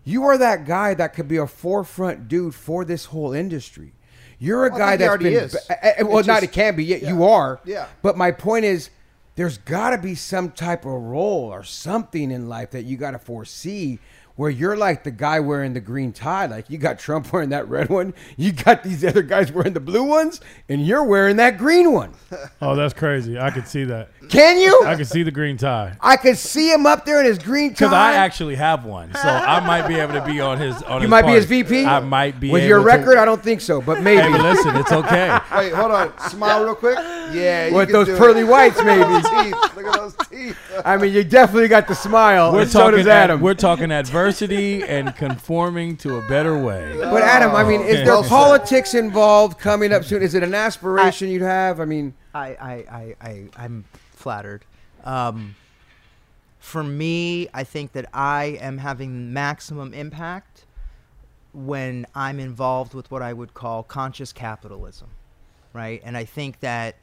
You are that guy that could be a forefront dude for this whole industry. You're a Well, guy that's already been is. uh, uh, well, It's not it can be. Yeah, yeah. you are. Yeah. But my point is, there's got to be some type of role or something in life that you got to foresee where you're like the guy wearing the green tie. Like you got Trump wearing that red one, you got these other guys wearing the blue ones, and you're wearing that green one. Oh, that's crazy. I could see that. Can you? I could see the green tie. I could see him up there in his green tie. Because I actually have one, so I might be able to be on his. On you his might be his. VP. I might be with able your to- record. I don't think so, but maybe Hey, listen, it's okay. Wait, hold on. Smile real quick. Yeah. you with those do pearly it. whites, Look at maybe. those teeth. Look at those teeth. I mean, you definitely got the smile. We're and so talking. does ad- Adam. we're talking adversity and conforming to a better way. But Adam, I mean, is there politics involved coming up soon? Is it an aspiration you'd have? I mean, I, I, I, I I'm flattered. Um, for me, I think that I am having maximum impact when I'm involved with what I would call conscious capitalism, right? And I think that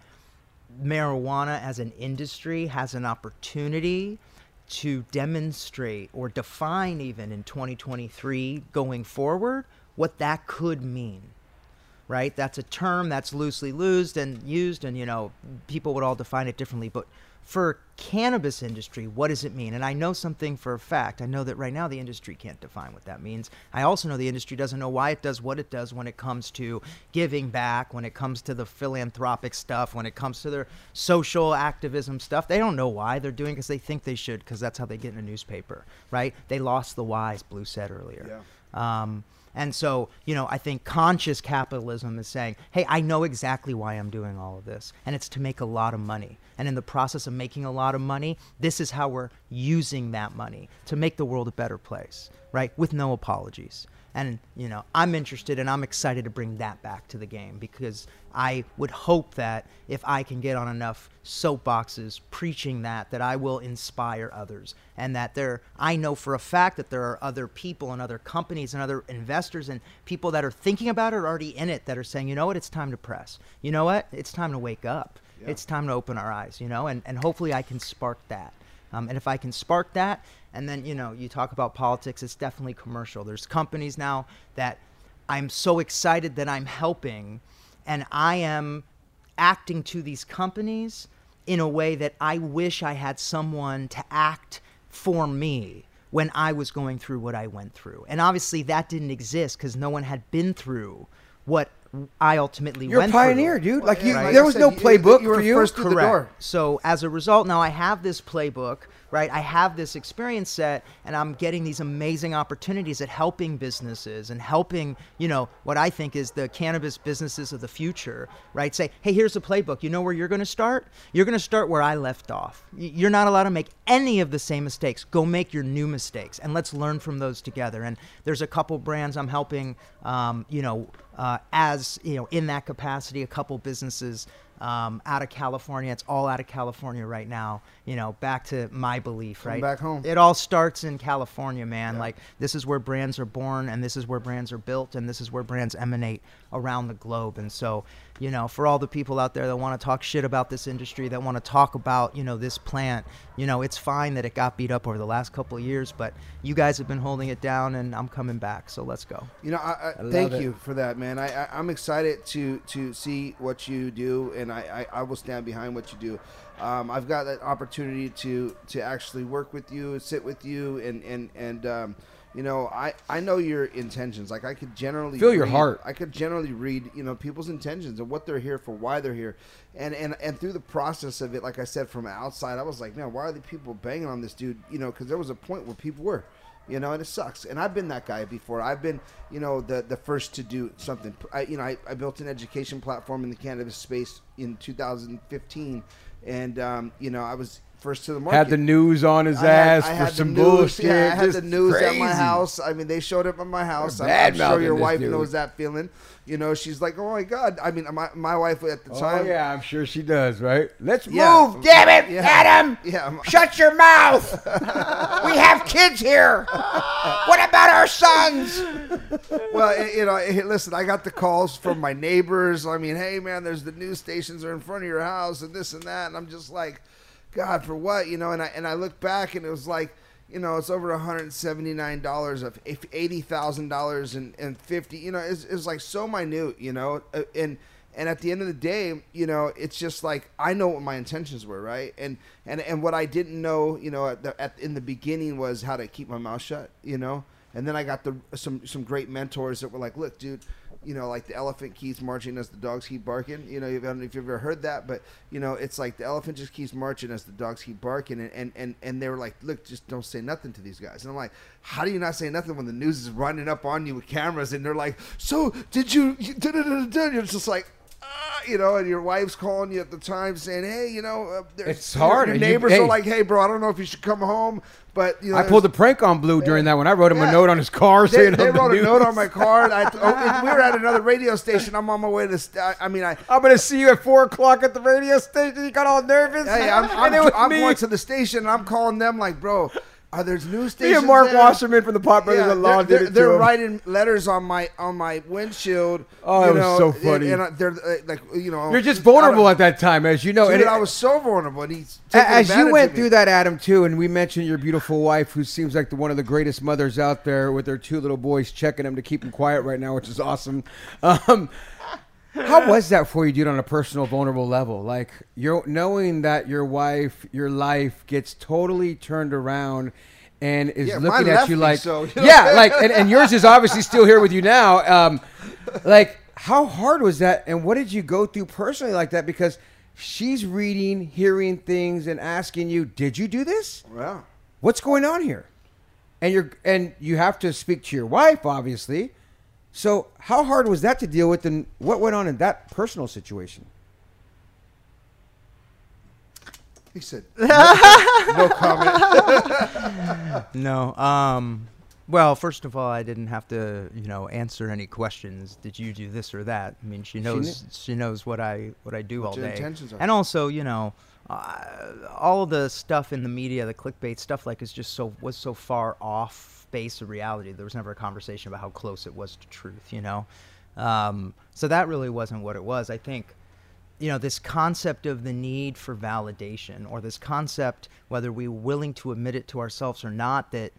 marijuana as an industry has an opportunity to demonstrate or define even in 2023 going forward what that could mean right? That's a term that's loosely used and used and you know people would all define it differently but for cannabis industry what does it mean? And i know something for a fact. I know that right now the industry can't define what that means. I also know the industry doesn't know why it does what it does when it comes to giving back when it comes to the philanthropic stuff when it comes to their social activism stuff. They don't know why they're doing because they think they should because that's how they get in a newspaper right? They lost the why as blue said earlier. Um, and so, you know, I think conscious capitalism is saying, hey, I know exactly why I'm doing all of this, and it's to make a lot of money. And in the process of making a lot of money, this is how we're using that money to make the world a better place, right? With no apologies. And you know, I'm interested and I'm excited to bring that back to the game because I would hope that if I can get on enough soapboxes preaching that, that I will inspire others, and that there, I know for a fact that there are other people and other companies and other investors and people that are thinking about it or already in it that are saying, you know what, it's time to press. You know what, it's time to wake up. It's time to open our eyes. You know, and and hopefully I can spark that. Um, and if I can spark that, and then you know, you talk about politics, it's definitely commercial. There's companies now that I'm so excited that I'm helping, and I am acting to these companies in a way that I wish I had someone to act for me when I was going through what I went through. And obviously that didn't exist because no one had been through what I ultimately You're a pioneer, through. dude. Like you, Right. there was no You- playbook you were for you. first through the Correct. door. So as a result, now I have this playbook, right? I have this experience set, and I'm getting these amazing opportunities at helping businesses and helping, you know, what I think is the cannabis businesses of the future, right? Say, hey, here's a playbook. You know where you're going to start? You're going to start where I left off. You're not allowed to make any of the same mistakes. Go make your new mistakes, and let's learn from those together. And there's a couple brands I'm helping, um, you know, uh, as you know, in that capacity, a couple businesses um, out of California. It's all out of California right now. You know, back to my belief, right? back home. It all starts in California, man. Like this is where brands are born, and this is where brands are built, and this is where brands emanate around the globe. And so, you know, for all the people out there that want to talk shit about this industry, that want to talk about, you know, this plant, you know, it's fine that it got beat up over the last couple of years, but you guys have been holding it down, and I'm coming back. So let's go. You know, I, I, love thank it. you for that, man. I, I I'm excited to to see what you do, and I, I, I will stand behind what you do. Um, I've got that opportunity to to actually work with you, sit with you, and and and um, you know, I I know your intentions. Like I could generally Feel your heart. I could generally read, you know, people's intentions and what they're here for, why they're here, and and and through the process of it, like I said, from outside, I was like, man, why are the people banging on this dude? You know, because there was a point where people were you know, and it sucks. And I've been that guy before. I've been, you know, the the first to do something. I, you know, I, I built an education platform in the cannabis space in 2015, and um, you know, I was first to the market. Had the news on his I ass I for had some bullshit. Yeah, I had the news at my crazy. house. I mean, they showed up at my house. I'm, I'm sure your wife dude. knows that feeling. You know, she's like, "Oh my god!" I mean, my, my wife at the Oh time. yeah, I'm sure she does. Right? Let's Yeah. move, damn it, Yeah. Adam. Yeah, I'm- Shut your mouth. we have kids here. What about our sons? well, you know, listen, I got the calls from my neighbors. I mean, hey, man, there's the news stations are in front of your house and this and that, and I'm just like, God, for what? You know, and I and I look back and it was like, you know, it's over 179 dollars of eighty thousand dollars and and fifty. You know, it's, it's like so minute. You know, uh, and. And at the end of the day, you know, it's just like I know what my intentions were, right? And and and what I didn't know, you know, at the, at in the beginning was how to keep my mouth shut, you know. And then I got the some some great mentors that were like, "Look, dude, you know, like the elephant keeps marching as the dogs keep barking. You know, I don't know if you've ever heard that, but you know, it's like the elephant just keeps marching as the dogs keep barking. And and and, and they were like, "Look, just don't say nothing to these guys." And I'm like, "How do you not say nothing when the news is running up on you with cameras?" And they're like, "So did you?" you da-da-da-da-da?" You're just like. "Ah," You know, and your wife's calling you at the time saying, "Hey, you know, uh, It's hard, Your, and your you- neighbors hey. are like, "Hey, bro, I don't know if you should come home," but you know, I pulled the prank on Blue during that one. I wrote him Yeah. a note on his car they, saying they on the wrote a news. note on my card. I, oh, we were at another radio station. I'm on my way to. St- I, mean, I. I'm gonna see you at four o'clock at the radio station. You got all nervous. Hey, I'm, I'm, was I'm going to the station. and I'm calling them like, bro, are there news me stations? and Mark there? Wasserman from the Pop Brothers Yeah, Law they're, did it they're, to they're him. writing letters on my on my windshield. Oh, it was so funny. And, uh, they're uh, like, you know, You're just vulnerable at that time, as you know. don't- and it- I was so vulnerable. And he's As you went through that, Adam, too, and we mentioned your beautiful wife, who seems like the, one of the greatest mothers out there with her two little boys checking them to keep them quiet right now, which is awesome. Um, how was that for you, dude, on a personal, vulnerable level? Like, you're knowing that your wife, your life gets totally turned around and is Yeah, looking at you like, so, you know. yeah, like, and, and yours is obviously still here with you now. Um, like, how hard was that, and what did you go through personally like that? Because she's reading, hearing things, and asking you, "Did you do this? Well, What's going on here?" And you're and you have to speak to your wife, obviously. So, how hard was that to deal with, and what went on in that personal situation? he said, no, no comment. No. Um, Well, first of all, I didn't have to, you know, answer any questions. Did you do this or that? I mean, she knows she, knows what I what I do What all day. intentions are. And also, you know, uh, all the stuff in the media, the clickbait stuff, like is just so was so far off base of reality. There was never a conversation about how close it was to truth. You know, um, so that really wasn't what it was. I think you know this concept of the need for validation or this concept whether we're willing to admit it to ourselves or not that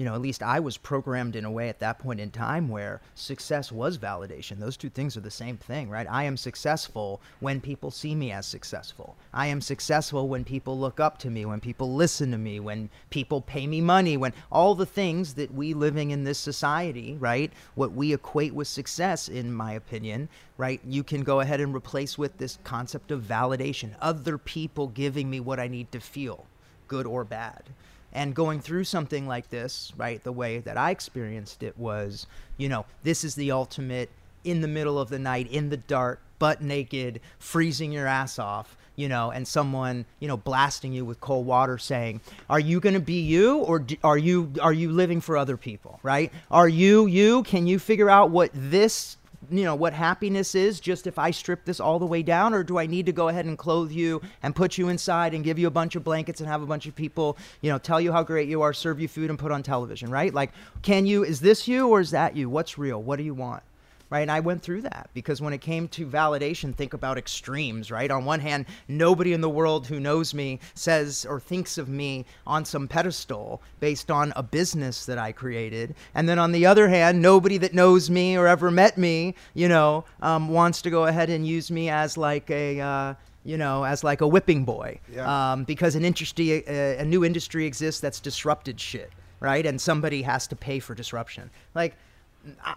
you know at least i was programmed in a way at that point in time where success was validation. Those two things are the same thing right? I am successful when people see me as successful. I am successful when people look up to me when people listen to me when people pay me money when all the things that we living in this society right what we equate with success in my opinion right you can go ahead and replace with this concept of validation other people giving me what i need to feel good or bad and going through something like this right the way that i experienced it was you know this is the ultimate in the middle of the night in the dark butt naked freezing your ass off you know and someone you know blasting you with cold water saying are you going to be you or d- are you are you living for other people? Right? Are you you? Can you figure out what this you know what happiness is just if I strip this all the way down, or do I need to go ahead and clothe you and put you inside and give you a bunch of blankets and have a bunch of people, you know, tell you how great you are, serve you food, and put on television, right? Like, can you? Is this you or is that you? What's real? What do you want? Right? And I went through that because when it came to validation, think about extremes, right? On one hand, nobody in the world who knows me says or thinks of me on some pedestal based on a business that I created. And then on the other hand, nobody that knows me or ever met me, you know, um, wants to go ahead and use me as like a, uh, you know, as like a whipping boy, Yeah. um, because an industry, uh, a new industry exists that's disrupted shit, right? And somebody has to pay for disruption. Like,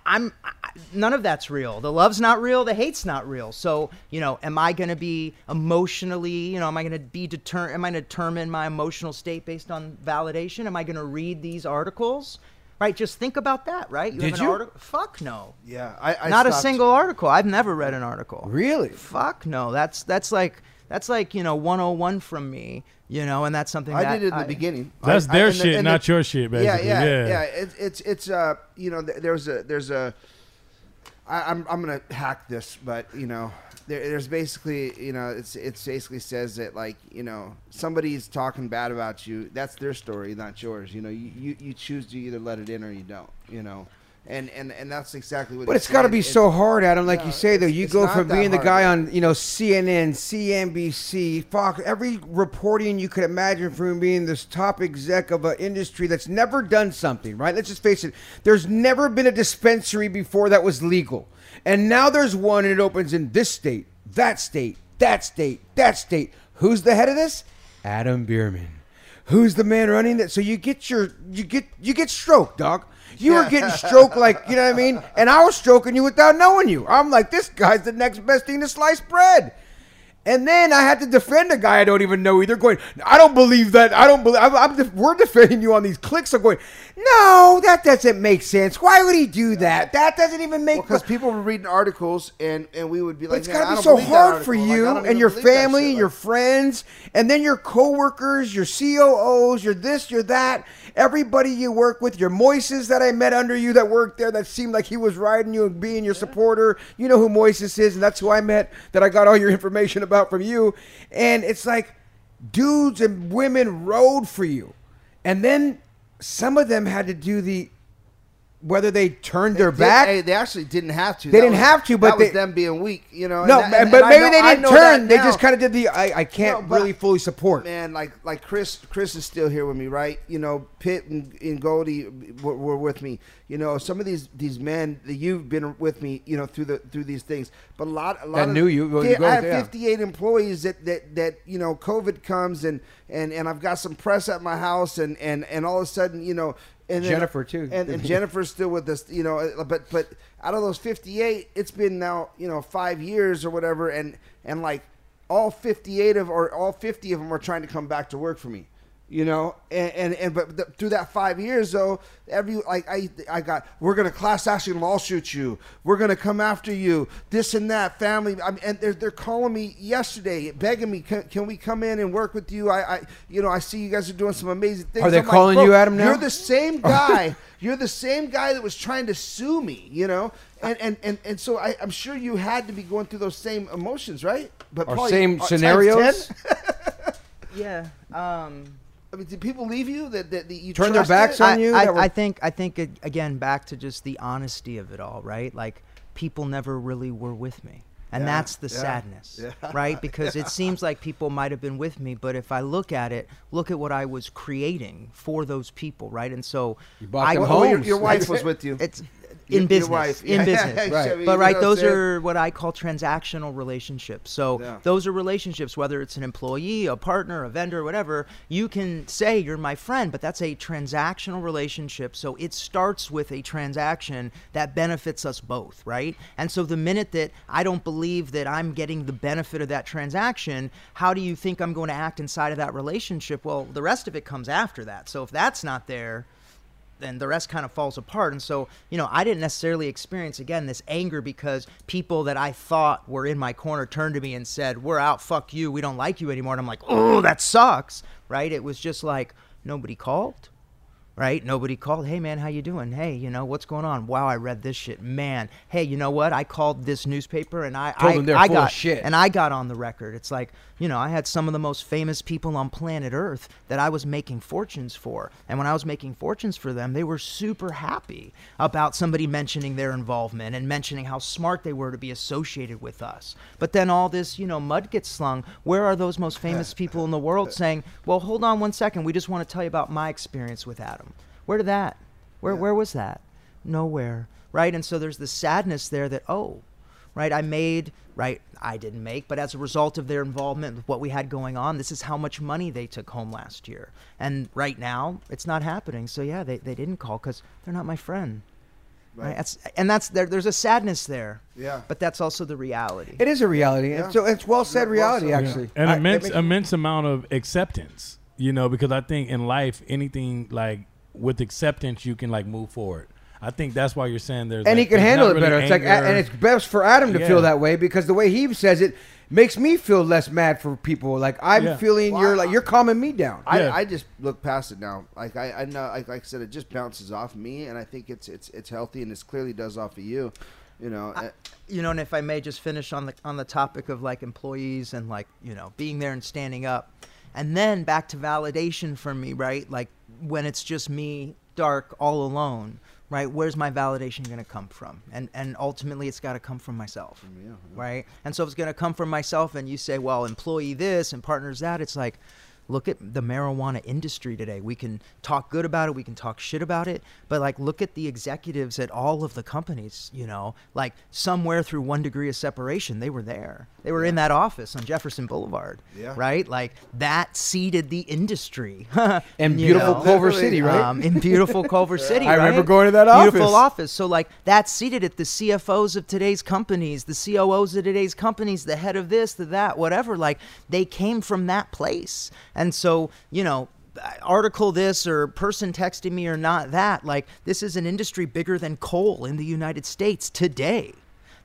I'm I, none of that's real. The love's not real. The hate's not real. So you know, am I going to be emotionally? You know, am I going to be deter? Am I going to determine my emotional state based on validation? Am I going to read these articles? Right. Just think about that. Right. You Did have an you? article. Fuck no. Yeah, I, I not a single article. I've never read an article. Really? Fuck no. That's that's like that's like you know 101 from me. You know, and that's something I that did it in the beginning. That's I- I- their and the- shit, and not the- your shit, basically. yeah, Yeah. yeah. It's it's it's uh you know th- there's a there's a I, I'm I'm gonna hack this, but you know there, there's basically you know it's it's basically says that like you know somebody's talking bad about you. That's their story, not yours. You know you you, you choose to either let it in or you don't. You know. And, and, and that's exactly what. But it's got to be It's- so hard, Adam. Like you say, though, you go from being the hard. guy on, you know, CNN, CNBC, Fox, every reporting you could imagine from being this top exec of an industry that's never done something, right? Let's just face it. There's never been a dispensary before that was legal, and now there's one, and it opens in this state, that state, that state, that state. Who's the head of this? Adam Bierman. Who's the man running that? So you get your, you get, you get stroked, dog. You were getting stroked like, you know what I mean? And I was stroking you without knowing you. I'm like, this guy's the next best thing to sliced bread. And then I had to defend a guy I don't even know either. Going, I don't believe that. I don't believe. I'm, I'm def- we're defending you on these clicks. I'm going, no, that doesn't make sense. Why would he do that? That doesn't even make. because people were reading articles and and we would be But like, it's "Man, I got to be so hard for article." Like, you and your family shit. and your friends, and then your coworkers, your COOs, your this, your that, everybody you work with, your Moises that I met under you that worked there that seemed like he was riding you and being your supporter. You know who Moises is, and that's who I met that I got all your information about from you. And it's like dudes and women rode for you. And then some of them had to do the whether they turned their They- back. They, they actually didn't have to. They That didn't was- have to, but that was them being weak. You know. no, and and- but and maybe know- they didn't turn. They just kind of did the I, I can't No, really fully support. Man, like like Chris, Chris is still here with me, right? You know, Pitt and, and Goldie were, were with me. You know, some of these these men that you've been with me, you know, through the through these things. But a lot, a lot That of, knew you, well, Yeah, I have yeah. 58 employees that that that you know, COVID comes and and and I've got some press at my house, and and and all of a sudden, you know. And then- Jennifer, too. and, and Jennifer's still with us, you know. uh, But but out of those fifty eight, it's been now you know five years or whatever, and and like all fifty eight of or all fifty of them are trying to come back to work for me. You know? And and, and but th- through that five years though every like i i got we're gonna class action lawsuit you. We're gonna come after you. This and that family I mean, and they're, they're calling me yesterday begging me can, can we come in and work with you? I i you know i see you guys are doing some amazing things. Are they I'm calling "Bro, you, Adam, now?" you're the same guy. You're the same guy that was trying to sue me you know? And and and, and so I, i'm sure you had to be going through those same emotions right? But Or probably, same uh, scenarios? Yeah. Um, I mean, did people leave you that, that, that you Turn their trusted? backs on you? I, that were- I think I think it, again back to just the honesty of it all, right? Like people never really were with me. And Yeah, that's the yeah, sadness, yeah, right? Because it seems like people might have been with me, but if I look at it, look at what I was creating for those people, right? And so You bought I, them Oh, your, your wife was with you. it's Your- in your business, wife. in business. Right. I mean, But right, know what I'm those are what I call transactional relationships. So Yeah. those are relationships, whether it's an employee, a partner, a vendor, whatever. You can say you're my friend, but that's a transactional relationship. So it starts with a transaction that benefits us both, right? And so the minute that I don't believe that I'm getting the benefit of that transaction, how do you think I'm going to act inside of that relationship? Well, the rest of it comes after that. So if that's not there, then the rest kind of falls apart. And so, you know, I didn't necessarily experience again this anger because people that I thought were in my corner turned to me and said, "We're out, fuck you, we don't like you anymore." And I'm like, "Oh, that sucks." Right? It was just like nobody called. Right? Nobody called. Hey man, how you doing? Hey, you know, what's going on? Wow, I read this shit. Man, hey, you know what? I called this newspaper and I Told I, them they're I full of shit. and I got on the record. It's like, you know, I had some of the most famous people on planet Earth that I was making fortunes for. And when I was making fortunes for them, they were super happy about somebody mentioning their involvement and mentioning how smart they were to be associated with us. But then all this, you know, mud gets slung. Where are those most famous people in the world saying, well, hold on one second. We just want to tell you about my experience with Adam? Where did that? Where, where was that? Nowhere. Right? And so there's the sadness there that, oh, right? I made, right? I didn't make, but as a result of their involvement with what we had going on, this is how much money they took home last year. And right now, it's not happening. So yeah, they, they didn't call because they're not my friend. Right. That's, and that's there. There's a sadness there. Yeah. But that's also the reality. It is a reality. Yeah. And so it's well said Yeah, well reality, said. actually. an I- immense makes- immense amount of acceptance you know because i think in life anything like with acceptance you can like move forward i think that's why you're saying there's and like, he can handle not it better. really It's like, and it's best for Adam to Yeah. feel that way because the way he says it makes me feel less mad for people. Like I'm Yeah. feeling Well, you're I- like you're calming me down. I, Yeah. I just look past it now. Like I, I know, like, like I said, it just bounces off me, and I think it's it's it's healthy, and it clearly does off of you. You know, uh, you know, and if I may just finish on the on the topic of like employees and like you know being there and standing up, and then back to validation for me, right? Like when it's just me, dark, all alone, right? Where's my validation going to come from? And and ultimately, it's got to come from myself, mm, right? And so if it's going to come from myself, and you say, well, employee this and partners that, it's like. Look at the marijuana industry today. We can talk good about it, we can talk shit about it, but like look at the executives at all of the companies, you know, like somewhere through one degree of separation, they were there. They were in that office on Jefferson Boulevard, Yeah. right? Like that seeded the industry. In beautiful know? Culver City, right? Um, in beautiful Culver City, I remember going to that Beautiful office. office. So like that seated at the CFOs of today's companies, the COOs of today's companies, the head of this, the that, whatever. Like they came from that place, and so you know. Article this or person texting me or not that. Like, this is an industry bigger than coal in the United States today.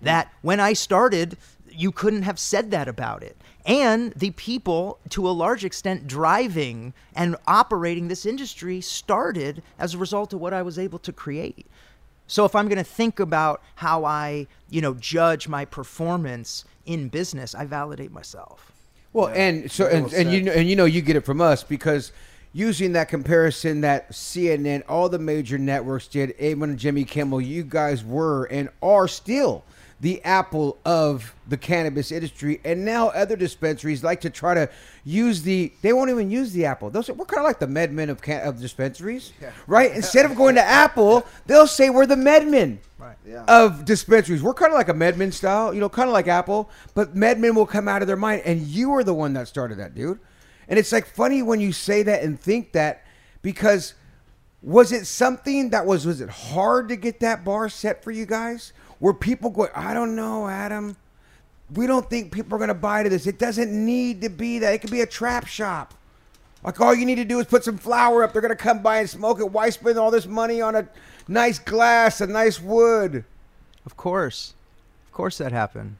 That when I started, you couldn't have said that about it. And the people, to a large extent, driving and operating this industry started as a result of what I was able to create. So if I'm going to think about how I, you know, judge my performance in business, I validate myself. Well, and so and, and you know, and you know you get it from us because using that comparison that CNN, all the major networks did, even Jimmy Kimmel, you guys were and are still the apple of the cannabis industry, and now other dispensaries like to try to use the. They won't even use the apple. They'll say we're kind of like the MedMen of can, of dispensaries, right? Instead of going to Apple, they'll say we're the MedMen Yeah. of dispensaries. We're kind of like a MedMen style, you know, kind of like Apple, but MedMen will come out of their mind, and you are the one that started that, dude. And it's like funny when you say that and think that because was it something that was was it hard to get that bar set for you guys? Were people go, I don't know, Adam. We don't think people are going to buy to this. It doesn't need to be that. It could be a trap shop. Like all you need to do is put some flour up. They're gonna come by and smoke it. Why spend all this money on a nice glass, a nice wood? Of course. Of course that happened.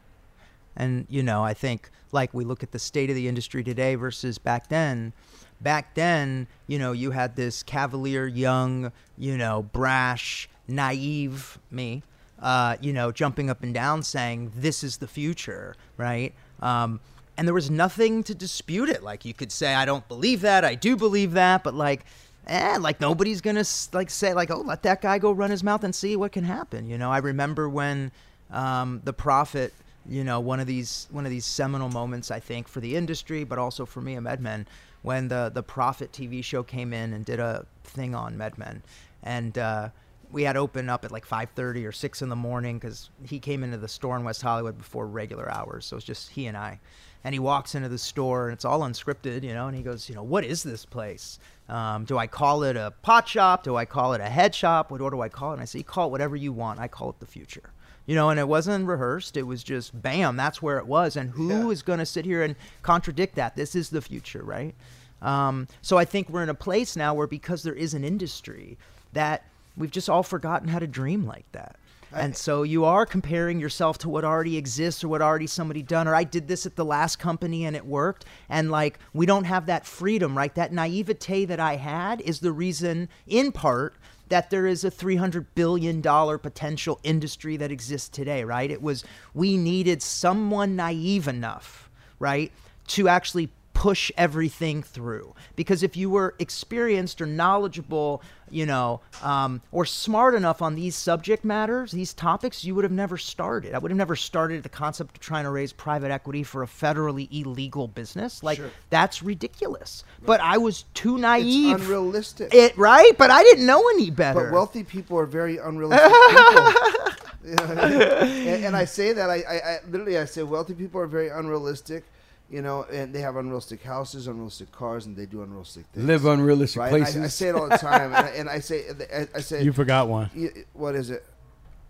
And, you know, I think like we look at the state of the industry today versus back then. Back then, you know, you had this cavalier, young, you know, brash, naive me, uh, you know, jumping up and down saying, this is the future, right? Um, and there was nothing to dispute it. Like you could say, I don't believe that, I do believe that, but like, eh, like nobody's gonna like say like, oh, let that guy go run his mouth and see what can happen. You know, I remember when um, the Profit, you know, one of these one of these seminal moments, I think, for the industry, but also for me, a MedMen, when the the Profit TV show came in and did a thing on MedMen, and uh, we had open up at like 5.30 or 6 in the morning because he came into the store in west hollywood before regular hours so it's just he and i. And he walks into the store and it's all unscripted you know and he goes you know what is this place? Um, do i call it a pot shop? Do i call it a head shop? What, what do i call it? And i say call it whatever you want. I call it the future. You know and it wasn't rehearsed. It was just bam that's where it was. And who Yeah. is going to sit here and contradict that? This is the future right? Um, so I think we're in a place now where because there is an industry that we've just all forgotten how to dream like that. And so you are comparing yourself to what already exists or what already somebody done or I did this at the last company and it worked and like we don't have that freedom, right? That naivete that I had is the reason in part that there is a 300 billion dollar potential industry that exists today, right? It was we needed someone naive enough, right, to actually push everything through. Because if you were experienced or knowledgeable, you know, um, or smart enough on these subject matters, these topics, you would have never started. I would have never started the concept of trying to raise private equity for a federally illegal business. Like, that's ridiculous. But I was too naive. It's unrealistic. It right, but I didn't know any better. But wealthy people are very unrealistic people. You know what I mean? and, and I say that I, I, I literally I say wealthy people are very unrealistic, you know, and they have unrealistic houses, unrealistic cars, and they do unrealistic things. Live unrealistic right? places. I, I say it all the time, and I, and I say I, I say You forgot one. y- what is it?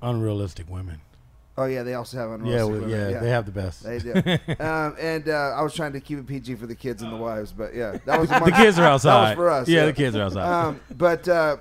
Unrealistic women. Oh yeah, they also have Yeah, unrealistic. well, women. yeah, they have the best. They do. um, and uh, I was trying to keep it PG for the kids and the wives, but yeah, that was the amongst- kids are outside. That was outside. for us. Yeah, the kids are outside. Um, but uh,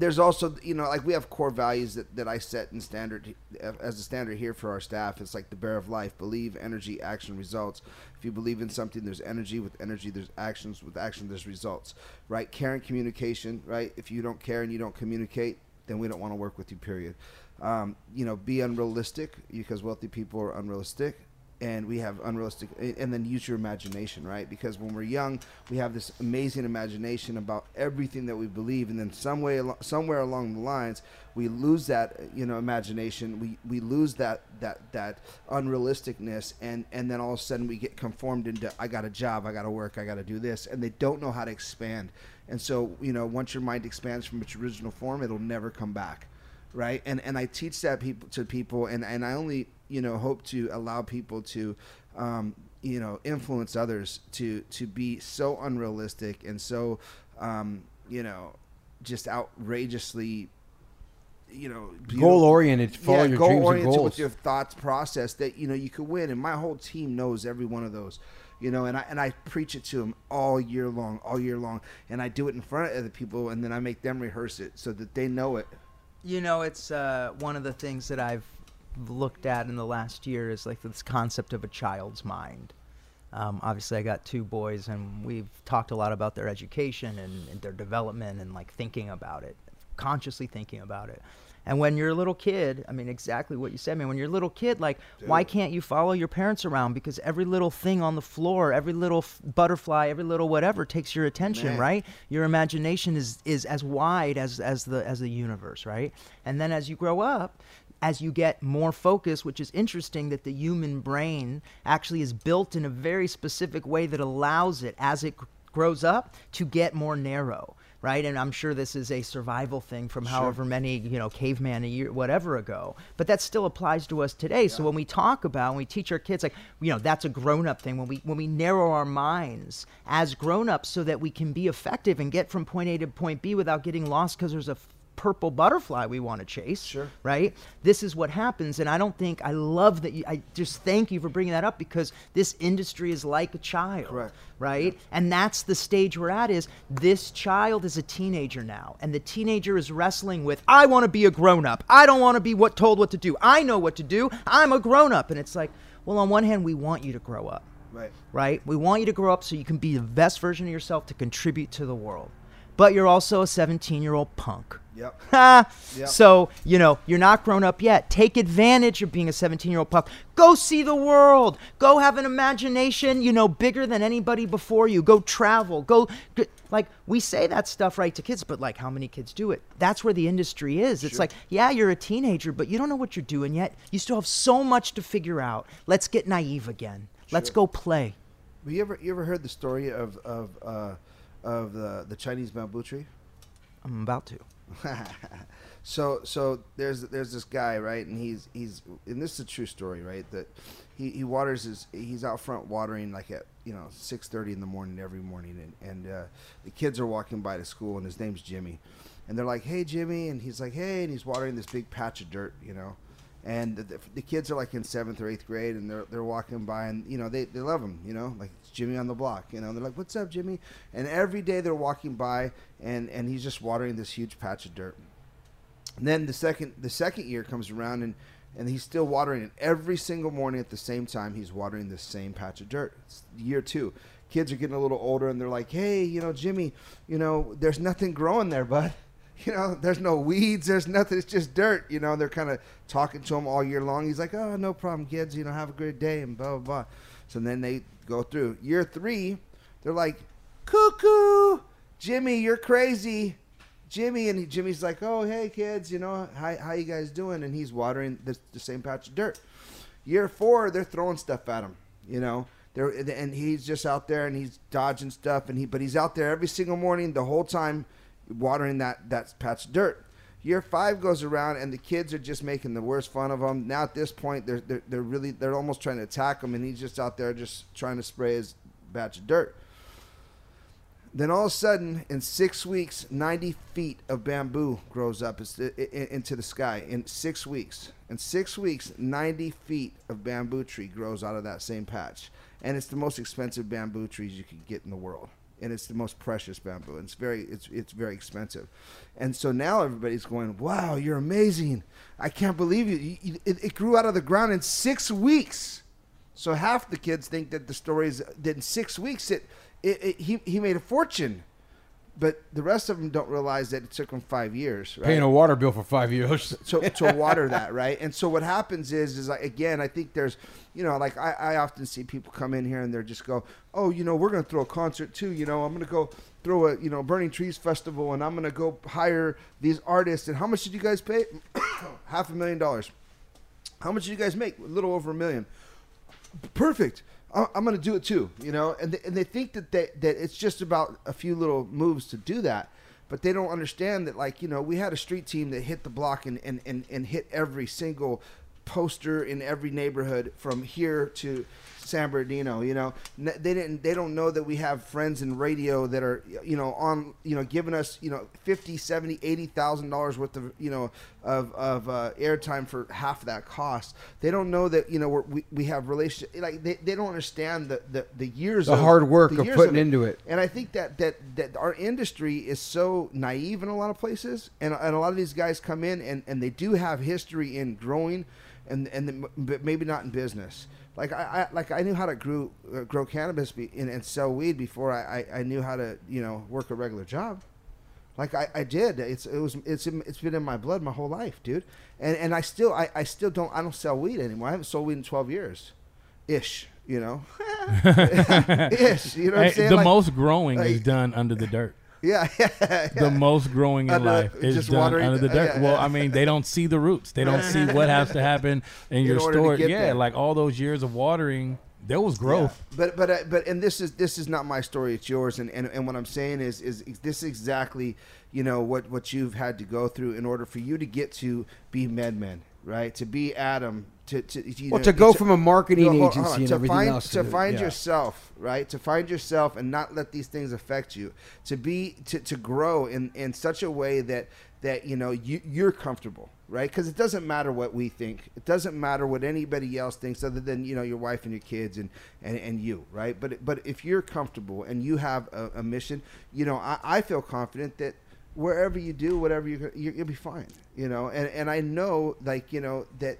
there's also, you know, like we have core values that, that I set in standard as a standard here for our staff. It's like the bear of life: believe, energy, action, results. If you believe in something, there's energy. With energy, there's actions. With action, there's results. Right? Care and communication. Right? If you don't care and you don't communicate, then we don't want to work with you. Period. Um, you know, be unrealistic because wealthy people are unrealistic and we have unrealistic and then use your imagination right? Because when we're young we have this amazing imagination about everything that we believe and then some way somewhere along the lines we lose that you know imagination. We we lose that that that unrealisticness and and then all of a sudden we get conformed into i got a job i got to work i got to do this and they don't know how to expand. And so you know once your mind expands from its original form it'll never come back right? And and i teach that people to people and and i only you know hope to allow people to um, you know influence others to to be so unrealistic and so um, you know just outrageously you know Goal oriented. Follow yeah, your goal dreams and oriented goals. with your thoughts process that you know you could win and my whole team knows every one of those you know and I and I preach it to them all year long all year long and I do it in front of other people and then I make them rehearse it so that they know it You know, it's uh, one of the things that I've looked at in the last year is like this concept of a child's mind. Um, obviously, I got two boys, and we've talked a lot about their education and, and their development and like thinking about it, consciously thinking about it. And when you're a little kid, I mean, exactly what you said, I man. When you're a little kid, like, why can't you follow your parents around? Because every little thing on the floor, every little f- butterfly, every little whatever takes your attention, Man. right? Your imagination is is as wide as as the as the universe, right? And then as you grow up, as you get more focus, which is interesting that the human brain actually is built in a very specific way that allows it as it grows up to get more narrow right? And i'm sure this is a survival thing from however many you know caveman a year whatever ago but that still applies to us today. So when we talk about when we teach our kids like you know that's a grown-up thing when we when we narrow our minds as grown-ups so that we can be effective and get from point a to point b without getting lost because there's a purple butterfly we want to chase. Sure. Right? This is what happens. And I don't think, I love that you, I just thank you for bringing that up because this industry is like a child. Correct. Right? And that's the stage we're at is this child is a teenager now. And the teenager is wrestling with, I want to be a grown up. I don't want to be what told what to do. I know what to do. I'm a grown up. And it's like, well, on one hand, we want you to grow up Right. right? We want you to grow up so you can be the best version of yourself to contribute to the world. But you're also a 17 year old punk. Yep. Yep. So, you know, you're not grown up yet. Take advantage of being a 17 year old punk. Go see the world. Go have an imagination, you know, bigger than anybody before you. Go travel. Go, go like, we say that stuff right to kids, but like, how many kids do it? That's where the industry is. It's like, yeah, you're a teenager, but you don't know what you're doing yet. You still have so much to figure out. Let's get naive again. Let's go play. Have you ever you ever heard the story of of uh, of the the Chinese bamboo tree? I'm about to. so so there's there's this guy right, and he's he's and this is a true story right that he, he waters his he's out front watering like at you know six thirty in the morning every morning, and and uh, the kids are walking by to school, and his name's Jimmy, and they're like, hey Jimmy, and he's like, hey, and he's watering this big patch of dirt, you know. And the, the, the kids are like in seventh or eighth grade, and they're they're walking by, and you know they, they love him, you know, like it's Jimmy on the block, you know. They're like, "What's up, Jimmy?" And every day they're walking by, and and he's just watering this huge patch of dirt. And then the second the second year comes around and and he's still watering it every single morning at the same time. He's watering the same patch of dirt. It's year two. Kids are getting a little older and they're like, "Hey, you know, Jimmy, you know, there's nothing growing there, bud. You know, there's no weeds, there's nothing. It's just dirt. You know, they're kind of talking to him all year long. He's like, "Oh, no problem, kids. You know, have a great day and blah blah blah." So then they go through year three. They're like, "Cuckoo, Jimmy, you're crazy." Jimmy and Jimmy's like, "Oh, hey kids, you know how how you guys doing?" And he's watering the, the same patch of dirt. Year four, they're throwing stuff at him, you know. They're, and he's just out there and he's dodging stuff, and he but he's out there every single morning the whole time, watering that that patch of dirt. Year five goes around and the kids are just making the worst fun of him. Now at this point, they're they're, they're really they're almost trying to attack him, and he's just out there just trying to spray his batch of dirt. Then all of a sudden, in six weeks, 90 feet of bamboo grows up into the sky. In six weeks. In six weeks, 90 feet of bamboo tree grows out of that same patch. And it's the most expensive bamboo trees you can get in the world. And it's the most precious bamboo. And it's very, it's, it's very expensive. And so now everybody's going, wow, you're amazing. I can't believe you. you, you it, it grew out of the ground in six weeks. So half the kids think that the story is that in six weeks it, it, it he he made a fortune, but the rest of them don't realize that it took him five years. Right? Paying a water bill for five years. to, to water that right and so what happens is is like again i think there's you know like I, I often see people come in here and they're just go oh you know we're going to throw a concert too you know i'm going to go throw a you know burning trees festival and i'm going to go hire these artists. And how much did you guys pay? Half a million dollars. How much did you guys make? A little over a million. Perfect. I'm going to do it too you know? And they, and they think that they, that it's just about a few little moves to do that but they don't understand that like you know we had a street team that hit the block and and, and, and hit every single poster in every neighborhood from here to San Bernardino. You know, they didn't. They don't know that we have friends in radio that are, you know, on, you know, giving us, you know, fifty, seventy, eighty thousand dollars worth of, you know, of of uh, airtime for half that cost. They don't know that, you know, we're, we we have relationship. Like they, they don't understand the, the the years The of, hard work the of putting into it. and I think that, that, that our industry is so naive in a lot of places, and, and a lot of these guys come in and, and they do have history in growing, and and the, but maybe not in business. Like I, I like I knew how to grow uh, grow cannabis be, and, and sell weed before I, I, I knew how to you know work a regular job. Like I, I did. It's it was it's in, it's been in my blood my whole life, dude. And and I still I, I still don't I don't sell weed anymore. I haven't sold weed in twelve years, ish. You know, ish. You know what I'm saying? the Like- most growing is done under the dirt. Yeah, yeah, yeah. The most growing in Under- life is just done watering under the dirt. yeah, well. I mean, they don't see the roots. They don't see what has to happen in, In your story. Yeah, there. like all those years of watering, there was growth. But but uh, but and this is this is not my story. It's yours. And, and and what I'm saying is is this exactly you know what what you've had to go through in order for you to get to be MedMen, right? To be Adam, to to, you Well, know, to go from a marketing hold on, agency and to everything find, else to to- find yeah. yourself right? To find yourself and not let these things affect you. To be to, to grow in in such a way that that you know you you're comfortable right? Because it doesn't matter what we think. It doesn't matter what anybody else thinks other than you know your wife and your kids and and, and you right? But but if you're comfortable and you have a, a mission you know I, I feel confident that wherever you do whatever you you- you'll be fine you know? And and I know like you know that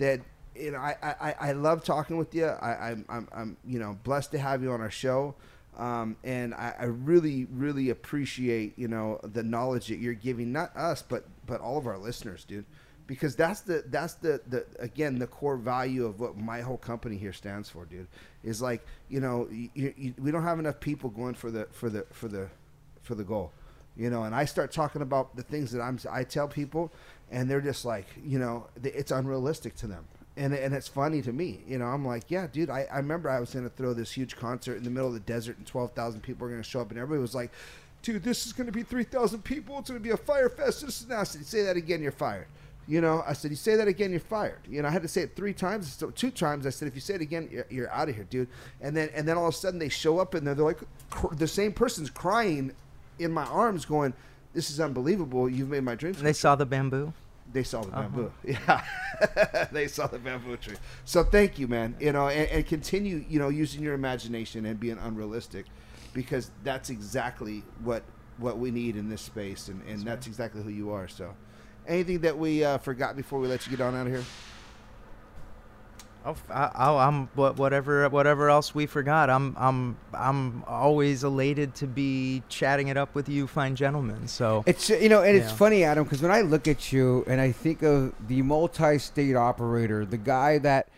that you know I I, I love talking with you. I I'm, I'm I'm you know blessed to have you on our show. Um, and I, I really really appreciate you know the knowledge that you're giving not us but but all of our listeners dude. Because that's the that's the the again the core value of what my whole company here stands for dude is like you know you, you, we don't have enough people going for the for the for the for the goal you know. And i start talking about the things that i'm i tell people and they're just like you know it's unrealistic to them and, and it's funny to me you know i'm like yeah dude i, I remember i was to throw this huge concert in the middle of the desert and 12000 people are going to show up and everybody was like dude this is going to be 3000 people it's going to be a Fyre Fest this is said, say that again you're fired you know, I said, you say that again, you're fired. You know, I had to say it three times, so two times. I said, if you say it again, you're, you're out of here, dude. And then, and then all of a sudden, they show up and they're, they're like, cr- the same person's crying in my arms, going, "This is unbelievable. You've made my dreams." And they saw the bamboo. They saw the bamboo. Yeah, they saw the bamboo tree. So thank you, man. You know, and, and continue, you know, using your imagination and being unrealistic, because that's exactly what what we need in this space, and, and that's exactly who you are. So, anything that we uh, forgot before we let you get on out of here? Oh, f- I, oh, I, am whatever whatever else we forgot. I'm I'm I'm always elated to be chatting it up with you, fine gentlemen. So It's you know, and it's funny, Adam, because when I look at you and I think of the multi-state operator, the guy that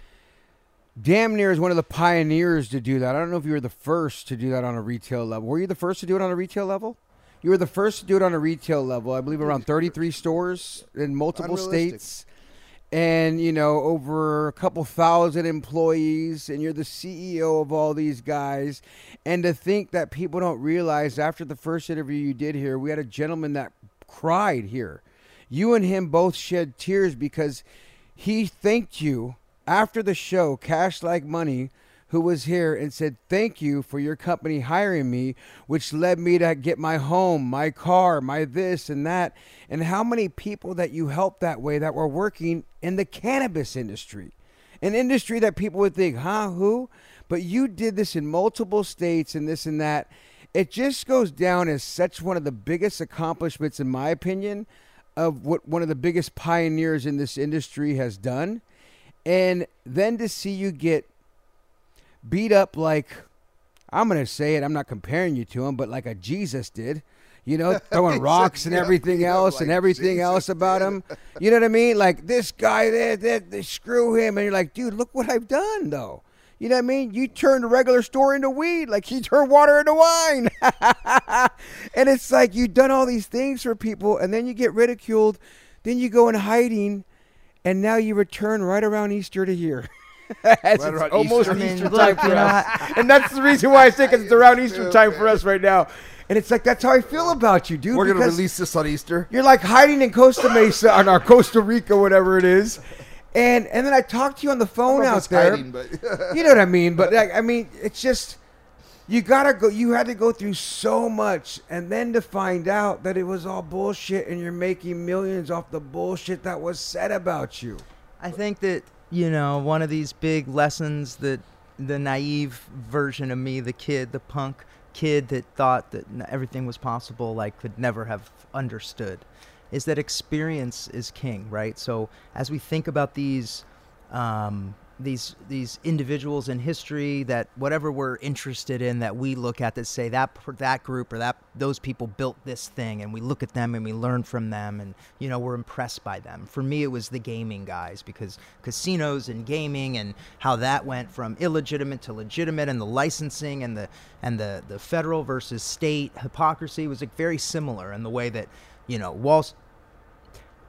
damn near is one of the pioneers to do that. I don't know if you were the first to do that on a retail level. Were you the first to do it on a retail level? You were the first to do it on a retail level. I believe around 33 stores in multiple states. And you know, over a couple thousand employees, and you're the CEO of all these guys. And to think that people don't realize after the first interview you did here, we had a gentleman that cried here. You and him both shed tears because he thanked you after the show, Cash Like Money, who was here and said, Thank you for your company hiring me, which led me to get my home, my car, my this and that. And how many people that you helped that way that were working in the cannabis industry? An industry that people would think, huh, who? But you did this in multiple states and this and that. It just goes down as such one of the biggest accomplishments, in my opinion, of what one of the biggest pioneers in this industry has done. And then to see you get beat up like I'm gonna say it. I'm not comparing you to him, but like a Jesus did. You know, throwing rocks and everything else like and everything Jesus else about did. him. You know what I mean? Like this guy, that they screw him, and you're like, dude, look what I've done, though. You know what I mean? You turned a regular store into weed, like he turned water into wine. and it's like you've done all these things for people, and then you get ridiculed, then you go in hiding, and now you return right around Easter to here. As Right it's almost Easter. I Easter, mean, time for us. and that's the reason why I think it's around Easter time for us right now. And it's like that's how I feel about you, dude. We're gonna release this on Easter. You're like hiding in Costa Mesa on our Costa Rica, whatever it is. And and then I talked to you on the I phone don't know if out it's there. hiding, but you know what I mean? But like, I mean, it's just you gotta go. You had to go through so much, and then to find out that it was all bullshit, and you're making millions off the bullshit that was said about you. I think that you know one of these big lessons that the naive version of me, the kid, the punk kid that thought that everything was possible, like could never have understood, is that experience is king, right? So as we think about these. Um, these these individuals in history that whatever we're interested in that we look at that say that that group or that those people built this thing and we look at them and we learn from them and you know we're impressed by them. For me it was the gaming guys because casinos and gaming and how that went from illegitimate to legitimate and the licensing and the and the the federal versus state hypocrisy was like very similar in the way that you know Wall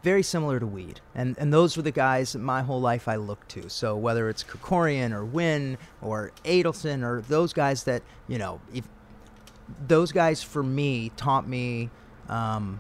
very similar to weed. And and those were the guys that my whole life I looked to. So whether it's Kerkorian or Wynn or Adelson or those guys that, you know, if those guys for me taught me um,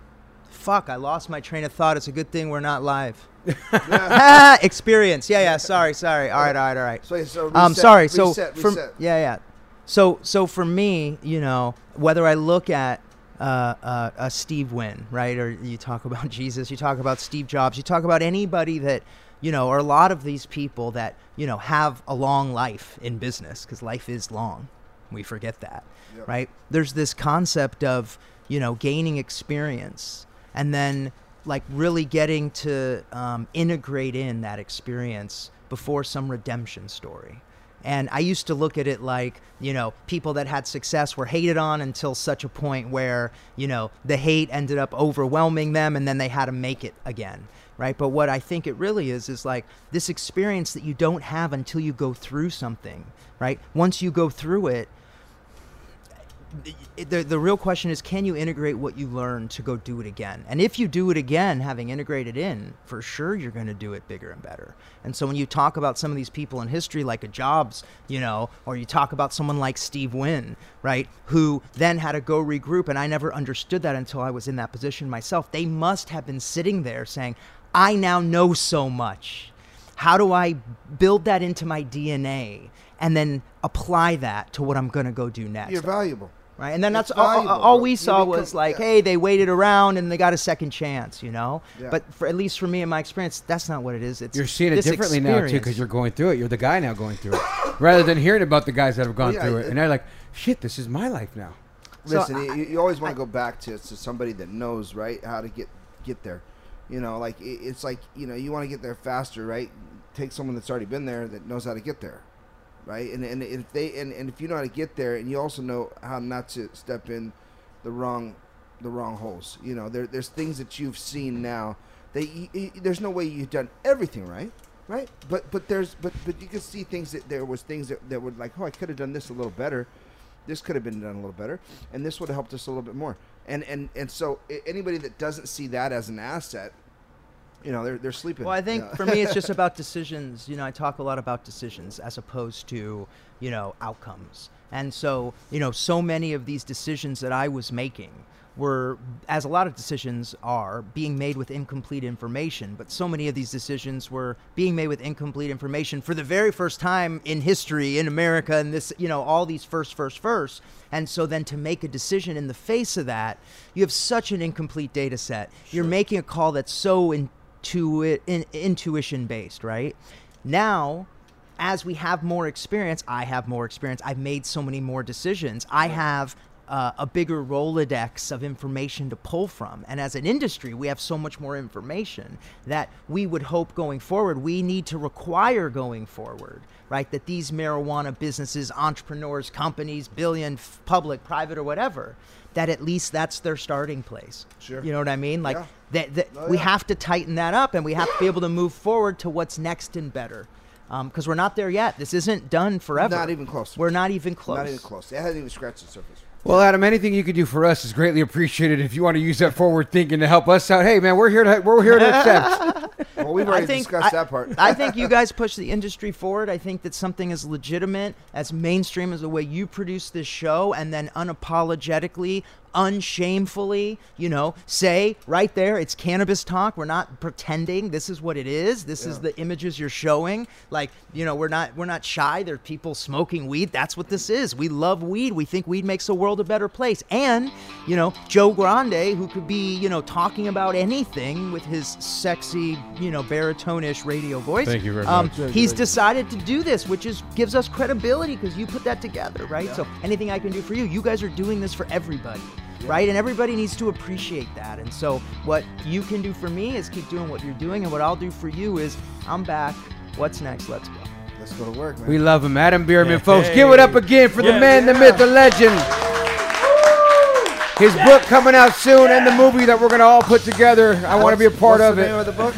fuck, I lost my train of thought. It's a good thing we're not live. Experience. Yeah, yeah. Sorry, sorry. All right, all right, all right. So, so um, reset, sorry. So reset, for reset. yeah, yeah. So so for me, you know, whether I look at uh, uh, a Steve Wynn, right, or you talk about Jesus, you talk about Steve Jobs, you talk about anybody that you know, or a lot of these people that you know have a long life in business because life is long. We forget that, Yep. right? There's this concept of you know gaining experience and then like really getting to um, integrate in that experience before some redemption story. And I used to look at it like, you know, people that had success were hated on until such a point where, you know, the hate ended up overwhelming them and then they had to make it again. Right. But what I think it really is is like this experience that you don't have until you go through something. Right. Once you go through it, the, the real question is can you integrate what you learned to go do it again and if you do it again having integrated in for sure you're going to do it bigger and better and so when you talk about some of these people in history like a jobs you know or you talk about someone like steve wynn right who then had to go regroup and i never understood that until i was in that position myself they must have been sitting there saying i now know so much how do I build that into my DNA and then apply that to what I'm going to go do next? You're valuable. Right? And then It's that's all, valuable, all bro. we saw become- was like, yeah. hey, they waited around and they got a second chance, you know. Yeah. But for at least for me in my experience, that's not what it is. It's You're seeing it this differently now too because you're going through it. You're the guy now going through it, rather than hearing about the guys that have gone yeah, through it, it- and they're like, "Shit, this is my life now." So Listen, I- you, you always want to go back to, to somebody that knows right how to get get there. You know, like it, it's like you know you want to get there faster, right? Take someone that's already been there that knows how to get there, right? And and if they and, and if you know how to get there, and you also know how not to step in the wrong the wrong holes. You know, there there's things that you've seen now that you, you, there's no way you've done everything right. Right, but but there's but but you can see things that there was things that, that were like oh I could have done this a little better, this could have been done a little better, and this would have helped us a little bit more. And and and so anybody that doesn't see that as an asset, you know, they're they're sleeping. Well, I think Yeah. for me, it's just about decisions. You know, I talk a lot about decisions as opposed to, you know, outcomes. And so, you know, so many of these decisions that I was making were, as a lot of decisions are, being made with incomplete information. But so many of these decisions were being made with incomplete information for the very first time in history in America and this, you know, all these first, first, first. And so then to make a decision in the face of that, you have such an incomplete data set. You're making a call that's so intu- in, intuition based, right? Now, as we have more experience, I have more experience. I've made so many more decisions. I have uh, a bigger Rolodex of information to pull from. And as an industry, we have so much more information that we would hope going forward, we need to require going forward, right? That these marijuana businesses, entrepreneurs, companies, billion, f- public, private, or whatever, that at least that's their starting place. Sure. You know what I mean? Like Yeah. That, that Oh, we have to tighten that up and we have to be able to move forward to what's next and better. Um, because we're not there yet. This isn't done forever. Not even close. We're not even close. not even close. It hasn't even scratched the surface. Well, Adam, anything you could do for us is greatly appreciated. If you want to use that forward thinking to help us out, hey man, we're here to we're here to accept. Well, we've I already think discussed I, that part. I think you guys push the industry forward. I think that something as legitimate, as mainstream as the way you produce this show, and then unapologetically, unshamefully, you know, say right there, it's cannabis talk. We're not pretending. This is what it is. This is the images you're showing. Like, you know, we're not we're not shy. There are people smoking weed. That's what this is. We love weed. We think weed makes the world a better place. And, you know, Joe Grande, who could be, you know, talking about anything with his sexy, you know, baritone-ish radio voice. Thank you very um, much. He's decided to do this, which is gives us credibility because you put that together, right? So anything I can do for you, you guys are doing this for everybody. Right, and everybody needs to appreciate that. And so, what you can do for me is keep doing what you're doing, and what I'll do for you is I'm back. What's next? Let's go. Let's go to work, man. We love him, Adam Bierman, Yeah. folks. Give it up again for the Yeah. man, the myth, the legend. His book coming out soon, and the movie that we're gonna all put together. I want to be a part What's of the name it. of the book?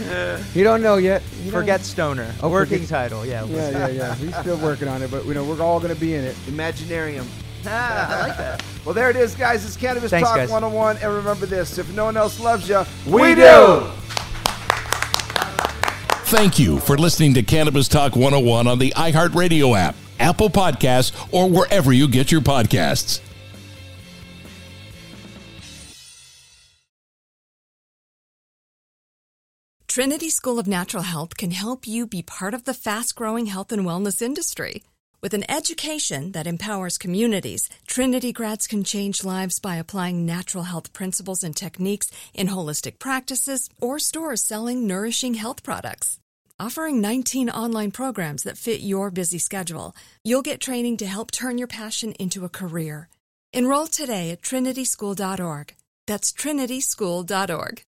You don't know yet. You don't- Forget Stoner. Oh, a Working forget- title. Yeah. Yeah, yeah, yeah. He's still working on it, but you know we're all gonna be in it. Imaginarium. Ah, I like that. Well, there it is, guys. It's Cannabis Thanks, Talk guys. 101. And remember this if no one else loves you, We do. Thank you for listening to Cannabis Talk 101 on the iHeartRadio app, Apple Podcasts, or wherever you get your podcasts. Trinity School of Natural Health can help you be part of the fast growing health and wellness industry. With an education that empowers communities, Trinity grads can change lives by applying natural health principles and techniques in holistic practices or stores selling nourishing health products. Offering 19 online programs that fit your busy schedule, you'll get training to help turn your passion into a career. Enroll today at trinityschool.org. That's trinityschool.org.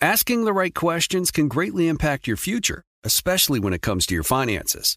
Asking the right questions can greatly impact your future, especially when it comes to your finances.